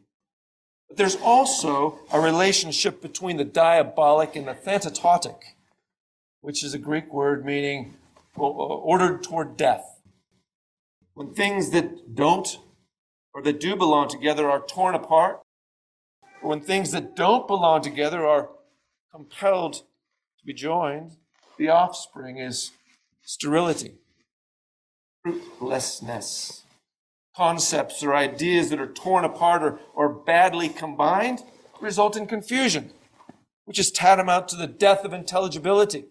But there's also a relationship between the diabolic and the thanatautic, which is a Greek word meaning ordered toward death. When things that don't or that do belong together are torn apart, when things that don't belong together are compelled to be joined, the offspring is sterility, fruitlessness. Concepts or ideas that are torn apart or, or badly combined result in confusion, which is tantamount to the death of intelligibility,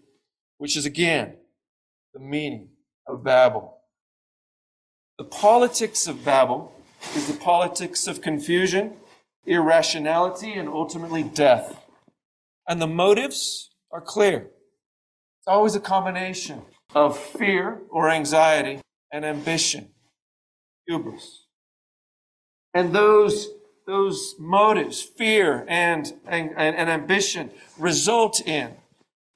which is again the meaning of Babel. The politics of Babel is the politics of confusion, irrationality, and ultimately death. And the motives are clear. It's always a combination of fear or anxiety and ambition, hubris. And those, those motives, fear and, and, and ambition, result in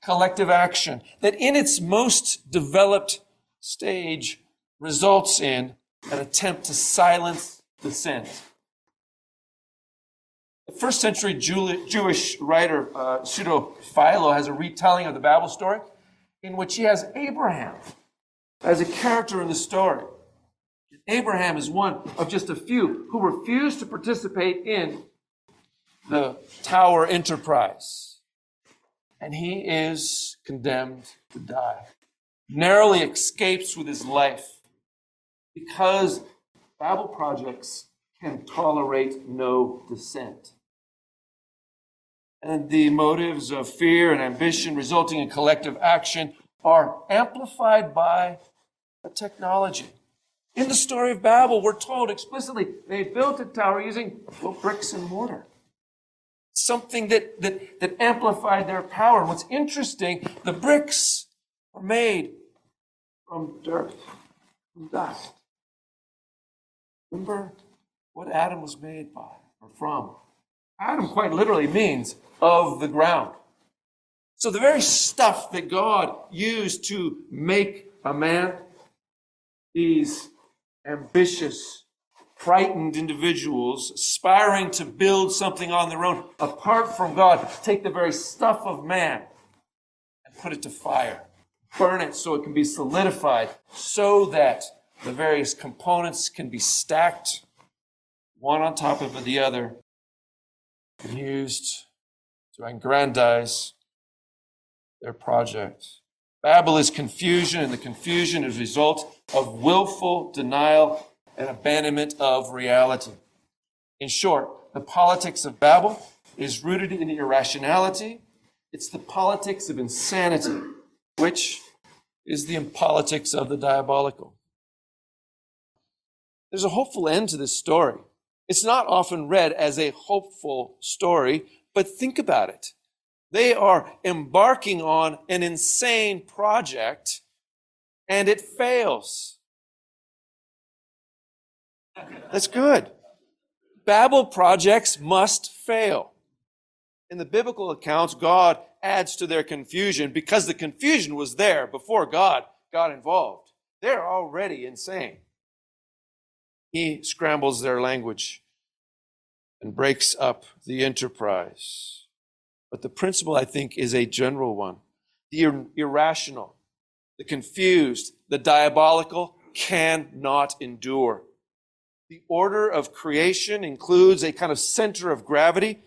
collective action that in its most developed stage results in an attempt to silence dissent. The first century Jewish writer, uh, Pseudo Philo, has a retelling of the Babel story in which he has Abraham as a character in the story. Abraham is one of just a few who refused to participate in the tower enterprise. And he is condemned to die. Narrowly escapes with his life because Babel projects can tolerate no dissent. And the motives of fear and ambition resulting in collective action are amplified by a technology. In the story of Babel, we're told explicitly they built a tower using well, bricks and mortar. Something that, that, that amplified their power. What's interesting, the bricks were made from dirt, from dust. Remember what Adam was made by or from? Adam quite literally means of the ground. So the very stuff that God used to make a man, these ambitious, frightened individuals aspiring to build something on their own apart from God, take the very stuff of man and put it to fire. Burn it so it can be solidified so that the various components can be stacked one on top of the other and used to aggrandize their project. Babel is confusion, and the confusion is a result of willful denial and abandonment of reality. In short, the politics of Babel is rooted in irrationality. It's the politics of insanity, which is the politics of the diabolical. There's a hopeful end to this story. It's not often read as a hopeful story, but think about it. They are embarking on an insane project and it fails. That's good. Babel projects must fail. In the biblical accounts, God adds to their confusion because the confusion was there before God got involved. They're already insane. He scrambles their language and breaks up the enterprise. But the principle, I think, is a general one. The ir- irrational, the confused, the diabolical cannot endure. The order of creation includes a kind of center of gravity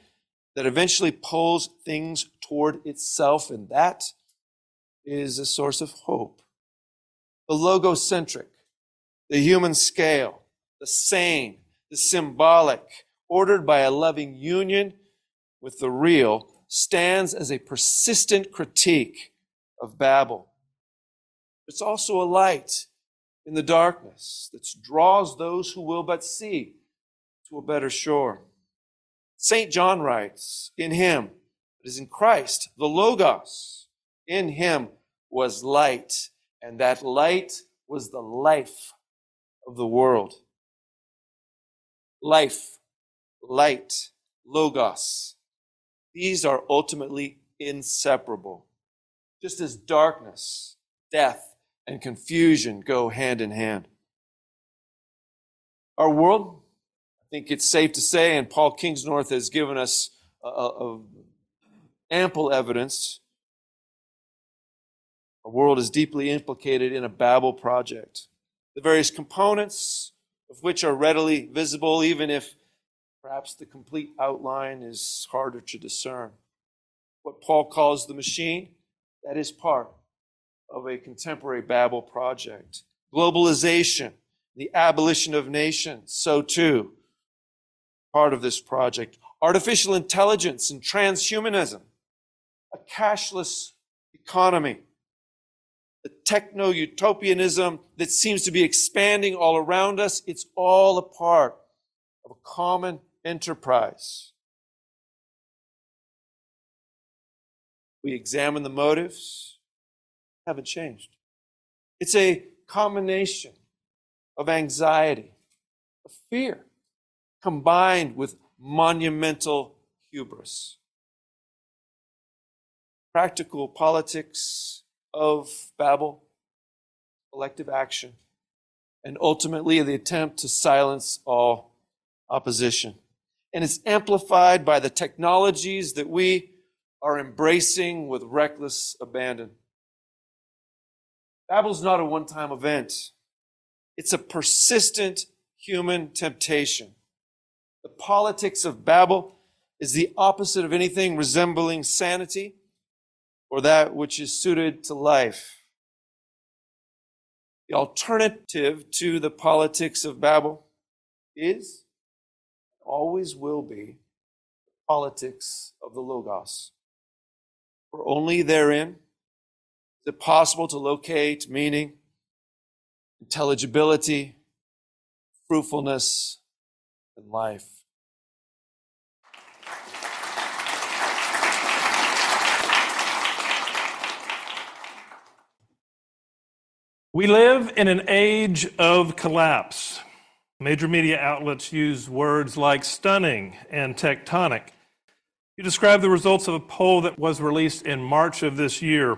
that eventually pulls things toward itself, and that is a source of hope. The logocentric, the human scale, the sane, the symbolic, ordered by a loving union with the real, stands as a persistent critique of Babel. It's also a light in the darkness that draws those who will but see to a better shore. St. John writes, In him, it is in Christ, the Logos, in him was light, and that light was the life of the world life, light, logos. These are ultimately inseparable. Just as darkness, death, and confusion go hand in hand. Our world, I think it's safe to say, and Paul Kingsnorth has given us a, a, ample evidence. Our world is deeply implicated in a Babel project. The various components, of which are readily visible, even if Perhaps the complete outline is harder to discern. What Paul calls the machine, that is part of a contemporary Babel project. Globalization, the abolition of nations, so too, part of this project. Artificial intelligence and transhumanism, a cashless economy, the techno utopianism that seems to be expanding all around us, it's all a part of a common enterprise. We examine the motives, haven't changed. It's a combination of anxiety, of fear, combined with monumental hubris. Practical politics of Babel, collective action, and ultimately the attempt to silence all opposition. And it's amplified by the technologies that we are embracing with reckless abandon. Babel's not a one time event, it's a persistent human temptation. The politics of Babel is the opposite of anything resembling sanity or that which is suited to life. The alternative to the politics of Babel is, always will be, the politics of the Logos. For only therein is it possible to locate meaning, intelligibility, fruitfulness, and life. We live in an age of collapse. Major media outlets use words like stunning and tectonic. You describe the results of a poll that was released in March of this year.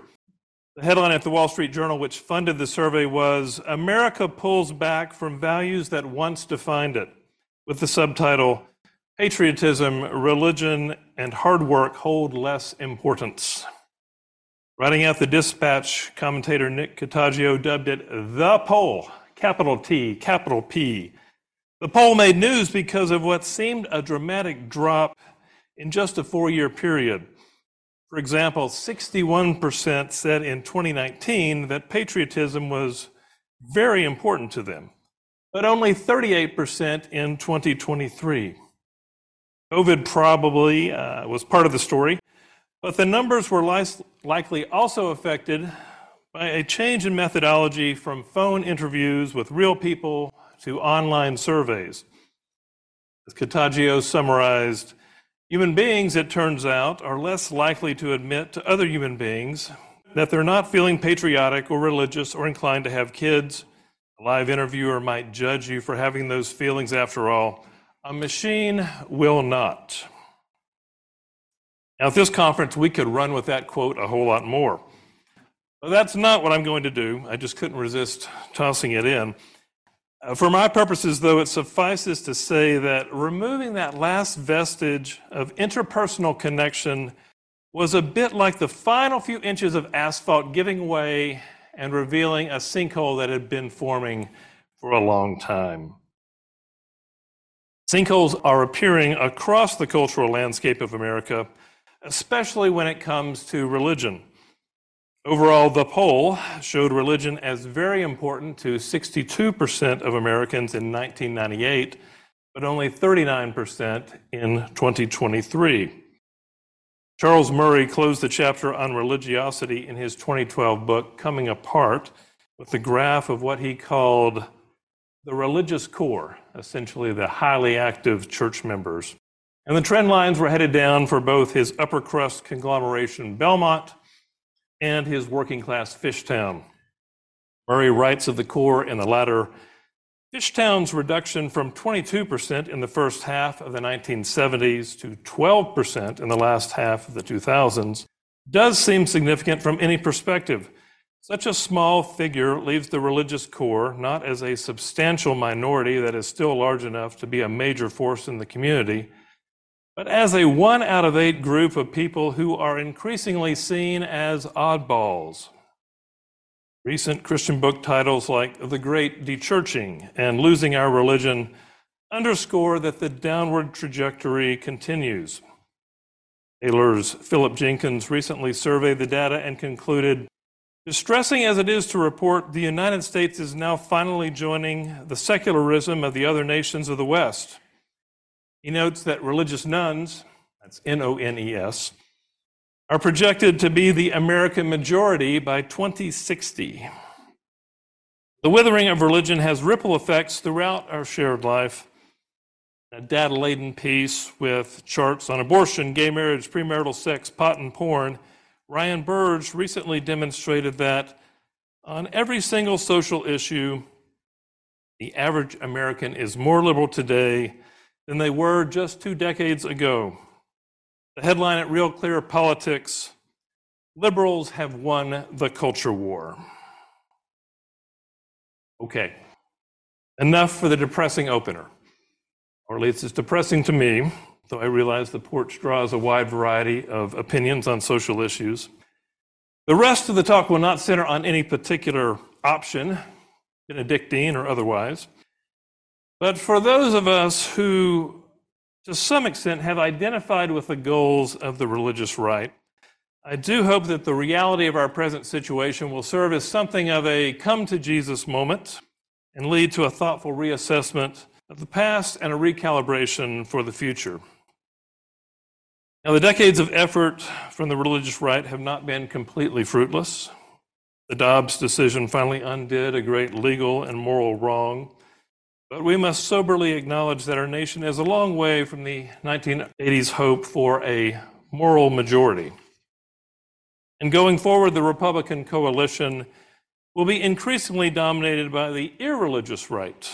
The headline at the Wall Street Journal, which funded the survey, was America Pulls Back from Values That Once Defined It, with the subtitle Patriotism, Religion, and Hard Work Hold Less Importance. Writing out the dispatch, commentator Nick Catoggio dubbed it the poll, capital T, capital P. The poll made news because of what seemed a dramatic drop in just a four year period. For example, 61% said in 2019 that patriotism was very important to them, but only 38% in 2023. COVID probably uh, was part of the story. But the numbers were likely also affected by a change in methodology from phone interviews with real people to online surveys. As Catoggio summarized, human beings, it turns out, are less likely to admit to other human beings that they're not feeling patriotic or religious or inclined to have kids. A live interviewer might judge you for having those feelings after all. A machine will not. Now, at this conference, we could run with that quote a whole lot more. But that's not what I'm going to do. I just couldn't resist tossing it in. Uh, for my purposes, though, it suffices to say that removing that last vestige of interpersonal connection was a bit like the final few inches of asphalt giving way and revealing a sinkhole that had been forming for a long time. Sinkholes are appearing across the cultural landscape of America especially when it comes to religion. Overall, the poll showed religion as very important to 62% of Americans in 1998, but only 39% in 2023. Charles Murray closed the chapter on religiosity in his 2012 book, Coming Apart, with the graph of what he called the religious core, essentially the highly active church members. And the trend lines were headed down for both his upper crust conglomeration Belmont and his working class Fishtown. Murray writes of the core in the latter Fishtown's reduction from 22% in the first half of the 1970s to 12% in the last half of the 2000s does seem significant from any perspective. Such a small figure leaves the religious core not as a substantial minority that is still large enough to be a major force in the community but as a one out of eight group of people who are increasingly seen as oddballs. Recent Christian book titles like The Great Dechurching and Losing Our Religion underscore that the downward trajectory continues. Baylor's Philip Jenkins recently surveyed the data and concluded Distressing as it is to report, the United States is now finally joining the secularism of the other nations of the West. He notes that religious nones, that's N O N E S, are projected to be the American majority by 2060. The withering of religion has ripple effects throughout our shared life. A data laden piece with charts on abortion, gay marriage, premarital sex, pot, and porn. Ryan Burge recently demonstrated that on every single social issue, the average American is more liberal today than they were just two decades ago. The headline at Real Clear Politics Liberals have won the culture war. Okay, enough for the depressing opener. Or at least it's depressing to me, though I realize the porch draws a wide variety of opinions on social issues. The rest of the talk will not center on any particular option, Benedictine or otherwise. But for those of us who, to some extent, have identified with the goals of the religious right, I do hope that the reality of our present situation will serve as something of a come to Jesus moment and lead to a thoughtful reassessment of the past and a recalibration for the future. Now, the decades of effort from the religious right have not been completely fruitless. The Dobbs decision finally undid a great legal and moral wrong. But we must soberly acknowledge that our nation is a long way from the 1980s hope for a moral majority. And going forward, the Republican coalition will be increasingly dominated by the irreligious right.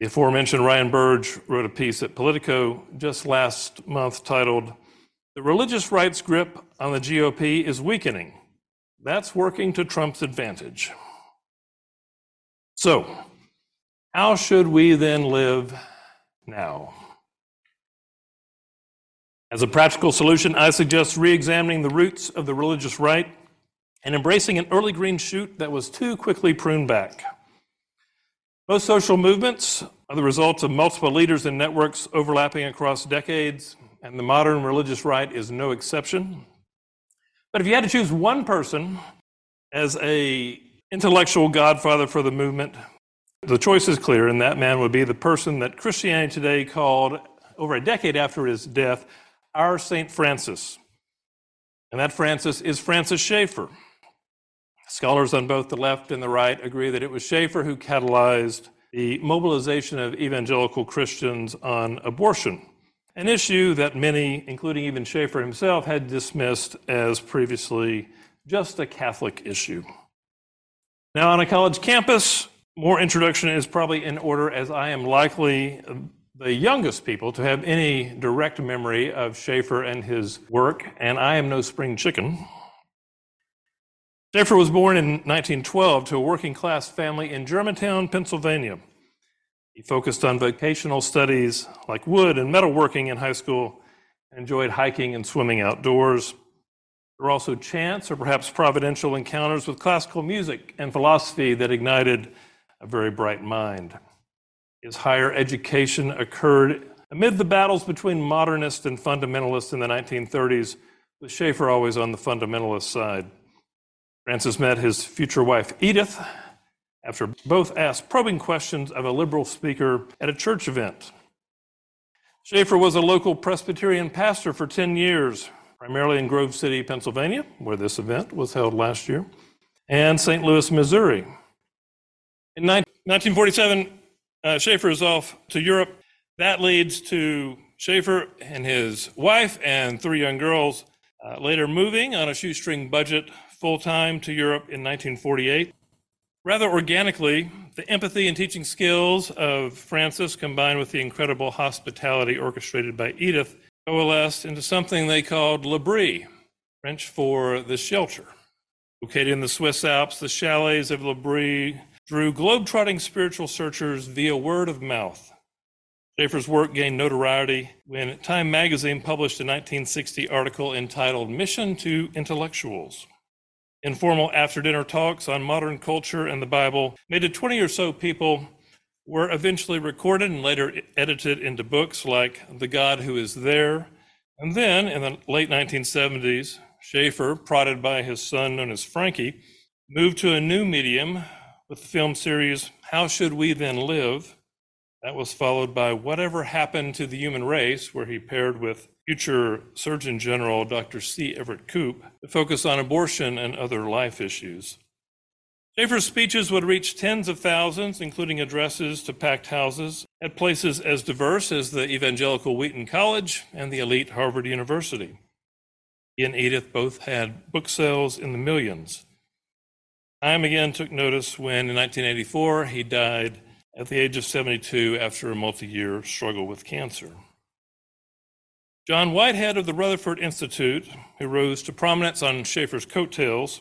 The aforementioned Ryan Burge wrote a piece at Politico just last month titled, The Religious Right's Grip on the GOP is Weakening. That's working to Trump's advantage. So, how should we then live now? As a practical solution, I suggest re examining the roots of the religious right and embracing an early green shoot that was too quickly pruned back. Most social movements are the result of multiple leaders and networks overlapping across decades, and the modern religious right is no exception. But if you had to choose one person as a intellectual godfather for the movement, the choice is clear, and that man would be the person that Christianity today called, over a decade after his death, our St. Francis. And that Francis is Francis Schaeffer. Scholars on both the left and the right agree that it was Schaeffer who catalyzed the mobilization of evangelical Christians on abortion, an issue that many, including even Schaeffer himself, had dismissed as previously just a Catholic issue. Now, on a college campus, more introduction is probably in order as I am likely the youngest people to have any direct memory of Schaeffer and his work, and I am no spring chicken. Schaeffer was born in 1912 to a working class family in Germantown, Pennsylvania. He focused on vocational studies like wood and metalworking in high school and enjoyed hiking and swimming outdoors. There were also chance or perhaps providential encounters with classical music and philosophy that ignited a very bright mind. His higher education occurred amid the battles between modernists and fundamentalists in the 1930s, with Schaeffer always on the fundamentalist side. Francis met his future wife, Edith, after both asked probing questions of a liberal speaker at a church event. Schaeffer was a local Presbyterian pastor for 10 years, primarily in Grove City, Pennsylvania, where this event was held last year, and St. Louis, Missouri. In 1947, uh, Schaeffer is off to Europe. That leads to Schaeffer and his wife and three young girls uh, later moving on a shoestring budget full time to Europe in 1948. Rather organically, the empathy and teaching skills of Francis combined with the incredible hospitality orchestrated by Edith coalesced into something they called L'Abri, French for the shelter. Located in the Swiss Alps, the chalets of L'Abri drew globe-trotting spiritual searchers via word of mouth. Schaeffer's work gained notoriety when Time magazine published a 1960 article entitled Mission to Intellectuals. Informal after dinner talks on modern culture and the Bible made to 20 or so people were eventually recorded and later edited into books like The God Who Is There. And then in the late 1970s, Schaeffer, prodded by his son known as Frankie, moved to a new medium with the film series How Should We Then Live? That was followed by Whatever Happened to the Human Race, where he paired with future Surgeon General Dr. C. Everett Koop to focus on abortion and other life issues. Schaeffer's speeches would reach tens of thousands, including addresses to packed houses at places as diverse as the evangelical Wheaton College and the elite Harvard University. He and Edith both had book sales in the millions. Time again took notice when, in 1984, he died at the age of 72 after a multi year struggle with cancer. John Whitehead of the Rutherford Institute, who rose to prominence on Schaeffer's coattails,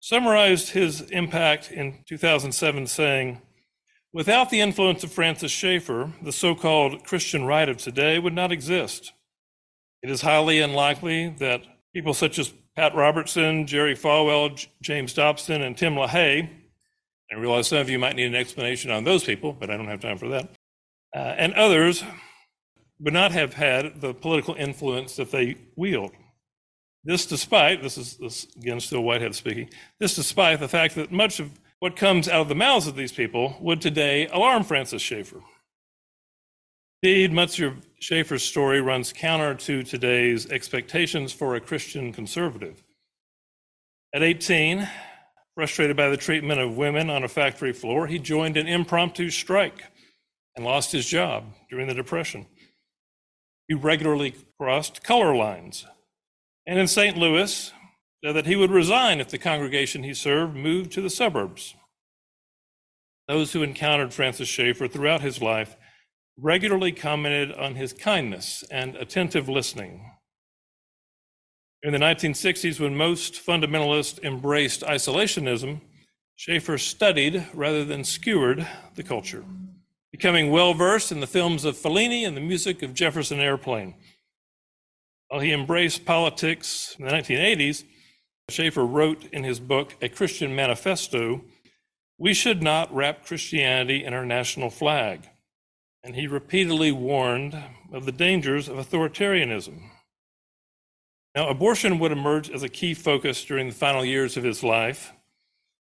summarized his impact in 2007 saying, Without the influence of Francis Schaeffer, the so called Christian right of today would not exist. It is highly unlikely that people such as Pat Robertson, Jerry Falwell, James Dobson, and Tim LaHaye, I realize some of you might need an explanation on those people, but I don't have time for that, uh, and others would not have had the political influence that they wield. This despite, this is this, again still Whitehead speaking, this despite the fact that much of what comes out of the mouths of these people would today alarm Francis Schaeffer. Indeed, much of Schaeffer's story runs counter to today's expectations for a Christian conservative. At 18, frustrated by the treatment of women on a factory floor, he joined an impromptu strike and lost his job during the Depression. He regularly crossed color lines and in St. Louis said that he would resign if the congregation he served moved to the suburbs. Those who encountered Francis Schaeffer throughout his life regularly commented on his kindness and attentive listening. In the 1960s, when most fundamentalists embraced isolationism, Schaeffer studied rather than skewered the culture, becoming well versed in the films of Fellini and the music of Jefferson Airplane. While he embraced politics in the 1980s, Schaeffer wrote in his book, A Christian Manifesto, we should not wrap Christianity in our national flag. And he repeatedly warned of the dangers of authoritarianism. Now, abortion would emerge as a key focus during the final years of his life,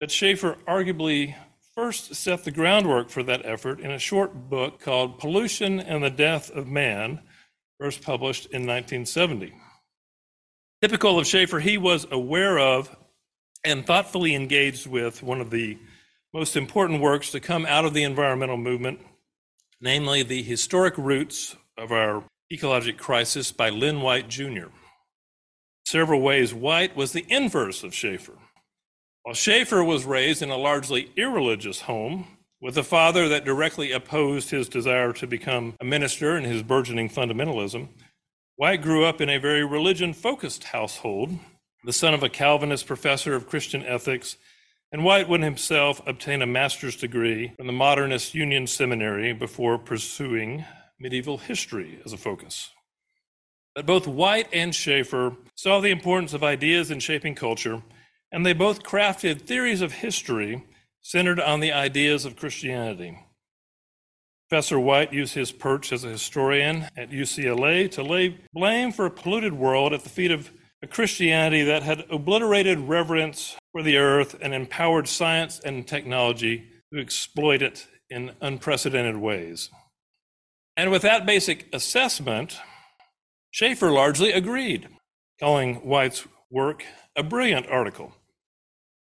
but Schaeffer arguably first set the groundwork for that effort in a short book called Pollution and the Death of Man, first published in 1970. Typical of Schaeffer, he was aware of and thoughtfully engaged with one of the most important works to come out of the environmental movement, namely The Historic Roots of Our Ecologic Crisis by Lynn White Jr. Several ways, White was the inverse of Schaeffer. While Schaeffer was raised in a largely irreligious home, with a father that directly opposed his desire to become a minister and his burgeoning fundamentalism, White grew up in a very religion focused household, the son of a Calvinist professor of Christian ethics, and White would himself obtain a master's degree from the Modernist Union Seminary before pursuing medieval history as a focus. But both White and Schaeffer saw the importance of ideas in shaping culture, and they both crafted theories of history centered on the ideas of Christianity. Professor White used his perch as a historian at UCLA to lay blame for a polluted world at the feet of a Christianity that had obliterated reverence for the earth and empowered science and technology to exploit it in unprecedented ways. And with that basic assessment, Schaeffer largely agreed, calling White's work a brilliant article.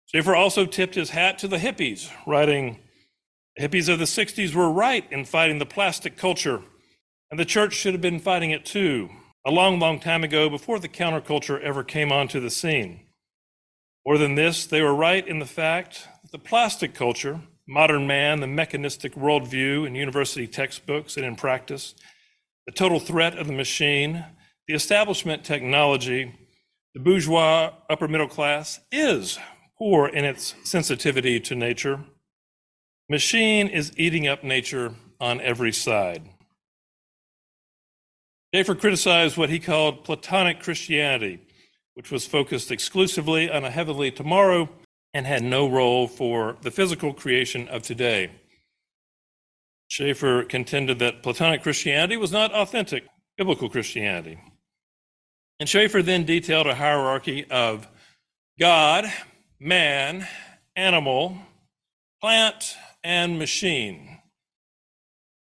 Schaeffer also tipped his hat to the hippies, writing, hippies of the 60s were right in fighting the plastic culture, and the church should have been fighting it too, a long, long time ago before the counterculture ever came onto the scene. More than this, they were right in the fact that the plastic culture, modern man, the mechanistic worldview in university textbooks and in practice, the total threat of the machine, the establishment technology, the bourgeois upper middle class is poor in its sensitivity to nature. Machine is eating up nature on every side. Schaeffer criticized what he called Platonic Christianity, which was focused exclusively on a heavenly tomorrow and had no role for the physical creation of today. Schaeffer contended that Platonic Christianity was not authentic biblical Christianity. And Schaeffer then detailed a hierarchy of God, man, animal, plant, and machine.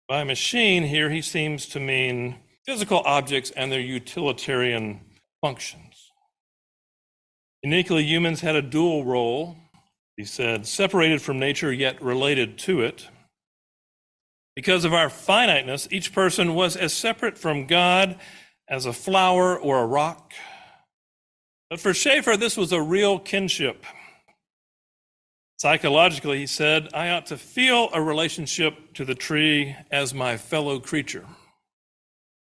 By machine, here he seems to mean physical objects and their utilitarian functions. Uniquely, humans had a dual role, he said, separated from nature yet related to it. Because of our finiteness, each person was as separate from God as a flower or a rock. But for Schaeffer, this was a real kinship. Psychologically, he said, I ought to feel a relationship to the tree as my fellow creature.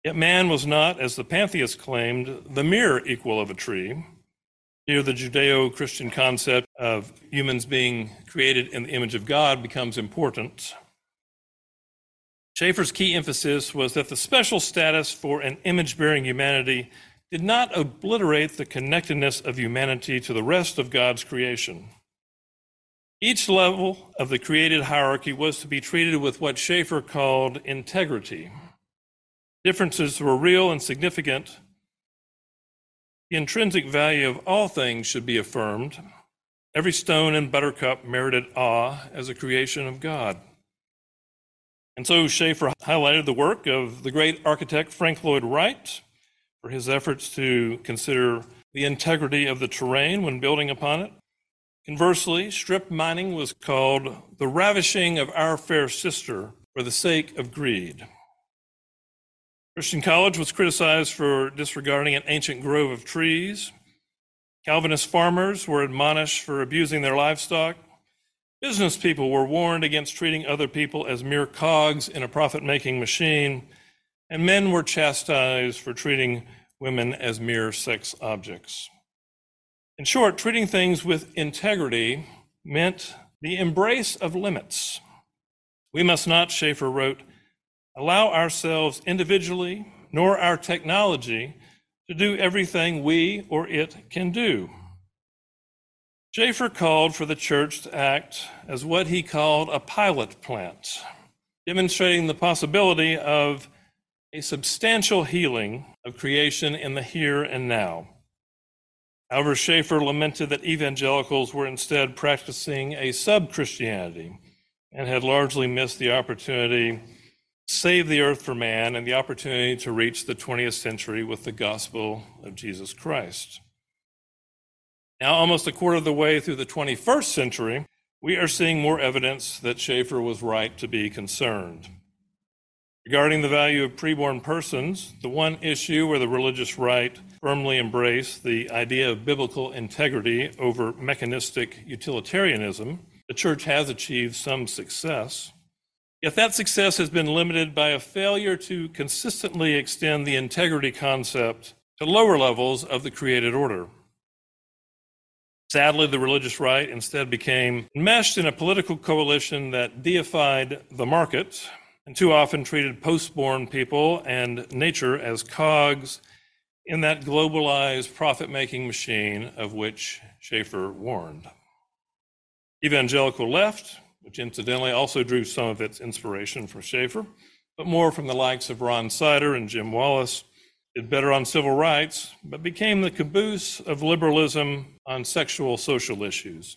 Yet man was not, as the pantheists claimed, the mere equal of a tree. Here, the Judeo Christian concept of humans being created in the image of God becomes important. Schaeffer's key emphasis was that the special status for an image bearing humanity did not obliterate the connectedness of humanity to the rest of God's creation. Each level of the created hierarchy was to be treated with what Schaeffer called integrity. Differences were real and significant. The intrinsic value of all things should be affirmed. Every stone and buttercup merited awe as a creation of God. And so Schaeffer highlighted the work of the great architect Frank Lloyd Wright for his efforts to consider the integrity of the terrain when building upon it. Conversely, strip mining was called the ravishing of our fair sister for the sake of greed. Christian College was criticized for disregarding an ancient grove of trees. Calvinist farmers were admonished for abusing their livestock. Business people were warned against treating other people as mere cogs in a profit making machine, and men were chastised for treating women as mere sex objects. In short, treating things with integrity meant the embrace of limits. We must not, Schaeffer wrote, allow ourselves individually nor our technology to do everything we or it can do. Schaeffer called for the church to act as what he called a pilot plant, demonstrating the possibility of a substantial healing of creation in the here and now. However, Schaeffer lamented that evangelicals were instead practicing a sub Christianity and had largely missed the opportunity save the earth for man and the opportunity to reach the 20th century with the gospel of Jesus Christ. Now, almost a quarter of the way through the 21st century, we are seeing more evidence that Schaeffer was right to be concerned. Regarding the value of preborn persons, the one issue where the religious right firmly embraced the idea of biblical integrity over mechanistic utilitarianism, the church has achieved some success. Yet that success has been limited by a failure to consistently extend the integrity concept to lower levels of the created order. Sadly, the religious right instead became enmeshed in a political coalition that deified the market and too often treated postborn people and nature as cogs in that globalized profit making machine of which Schaeffer warned. Evangelical left, which incidentally also drew some of its inspiration from Schaeffer, but more from the likes of Ron Sider and Jim Wallis, did better on civil rights, but became the caboose of liberalism on sexual social issues,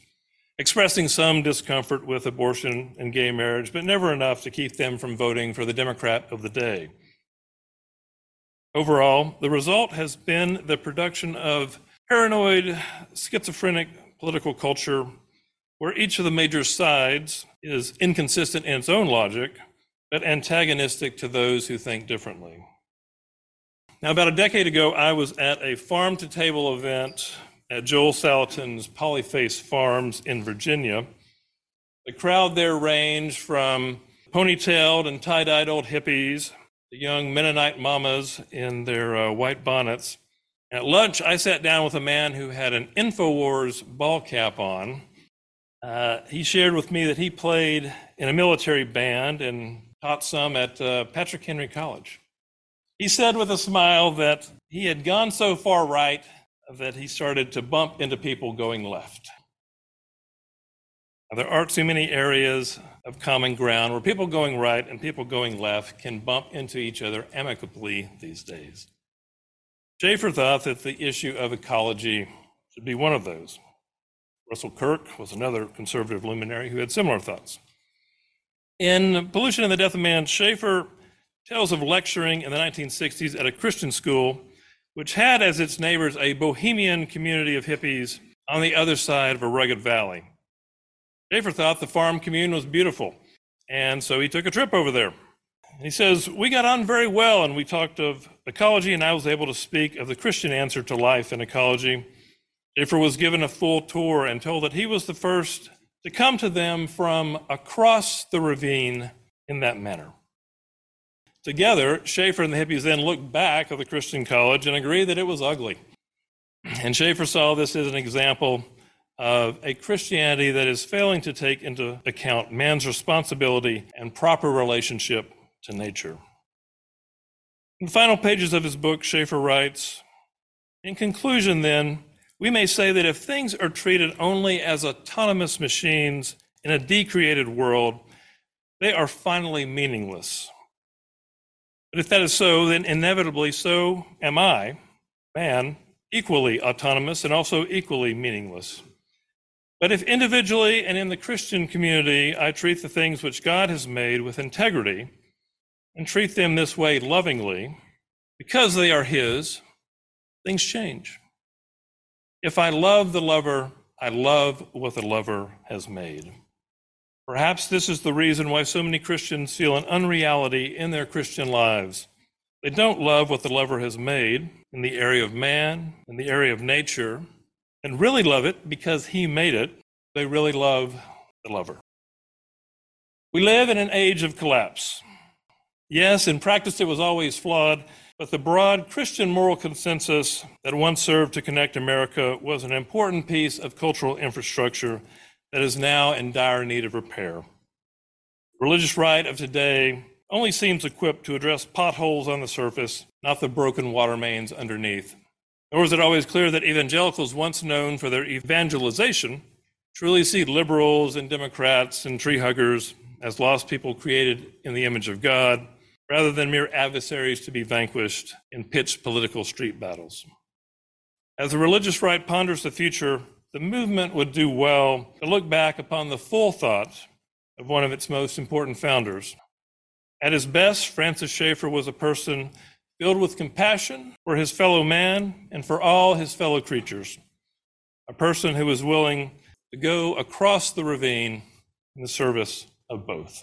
expressing some discomfort with abortion and gay marriage, but never enough to keep them from voting for the Democrat of the day. Overall, the result has been the production of paranoid, schizophrenic political culture where each of the major sides is inconsistent in its own logic, but antagonistic to those who think differently. Now, about a decade ago, I was at a farm to table event at Joel Salatin's Polyface Farms in Virginia. The crowd there ranged from ponytailed and tie dyed old hippies, the young Mennonite mamas in their uh, white bonnets. At lunch, I sat down with a man who had an InfoWars ball cap on. Uh, he shared with me that he played in a military band and taught some at uh, Patrick Henry College. He said with a smile that he had gone so far right that he started to bump into people going left. There aren't too many areas of common ground where people going right and people going left can bump into each other amicably these days. Schaeffer thought that the issue of ecology should be one of those. Russell Kirk was another conservative luminary who had similar thoughts. In Pollution and the Death of Man, Schaeffer tells of lecturing in the 1960s at a Christian school, which had as its neighbors a bohemian community of hippies on the other side of a rugged valley. Schaeffer thought the farm commune was beautiful, and so he took a trip over there. He says, We got on very well, and we talked of ecology, and I was able to speak of the Christian answer to life and ecology. Schaeffer was given a full tour and told that he was the first to come to them from across the ravine in that manner. Together, Schaeffer and the hippies then looked back at the Christian college and agreed that it was ugly. And Schaeffer saw this as an example of a Christianity that is failing to take into account man's responsibility and proper relationship to nature. In the final pages of his book, Schaeffer writes In conclusion, then, we may say that if things are treated only as autonomous machines in a decreated world, they are finally meaningless. But if that is so, then inevitably so am I, man, equally autonomous and also equally meaningless. But if individually and in the Christian community I treat the things which God has made with integrity and treat them this way lovingly, because they are His, things change. If I love the lover, I love what the lover has made. Perhaps this is the reason why so many Christians feel an unreality in their Christian lives. They don't love what the lover has made in the area of man, in the area of nature, and really love it because he made it, they really love the lover. We live in an age of collapse. Yes, in practice it was always flawed, but the broad Christian moral consensus that once served to connect America was an important piece of cultural infrastructure that is now in dire need of repair. The Religious right of today only seems equipped to address potholes on the surface, not the broken water mains underneath. Nor is it always clear that evangelicals, once known for their evangelization, truly see liberals and Democrats and tree huggers as lost people created in the image of God, rather than mere adversaries to be vanquished in pitched political street battles. As the religious right ponders the future, the movement would do well to look back upon the full thought of one of its most important founders. At his best, Francis Schaeffer was a person filled with compassion for his fellow man and for all his fellow creatures, a person who was willing to go across the ravine in the service of both.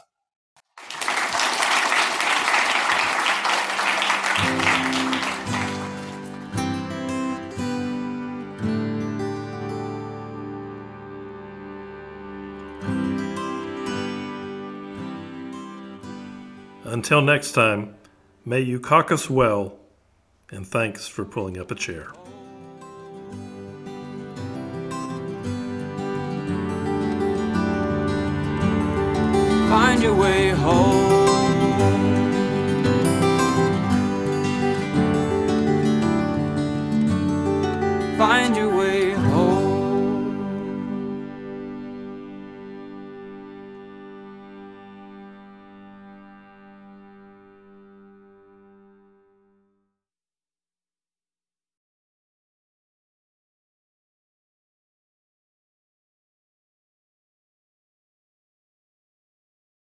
Until next time, may you caucus well and thanks for pulling up a chair. Find your way home.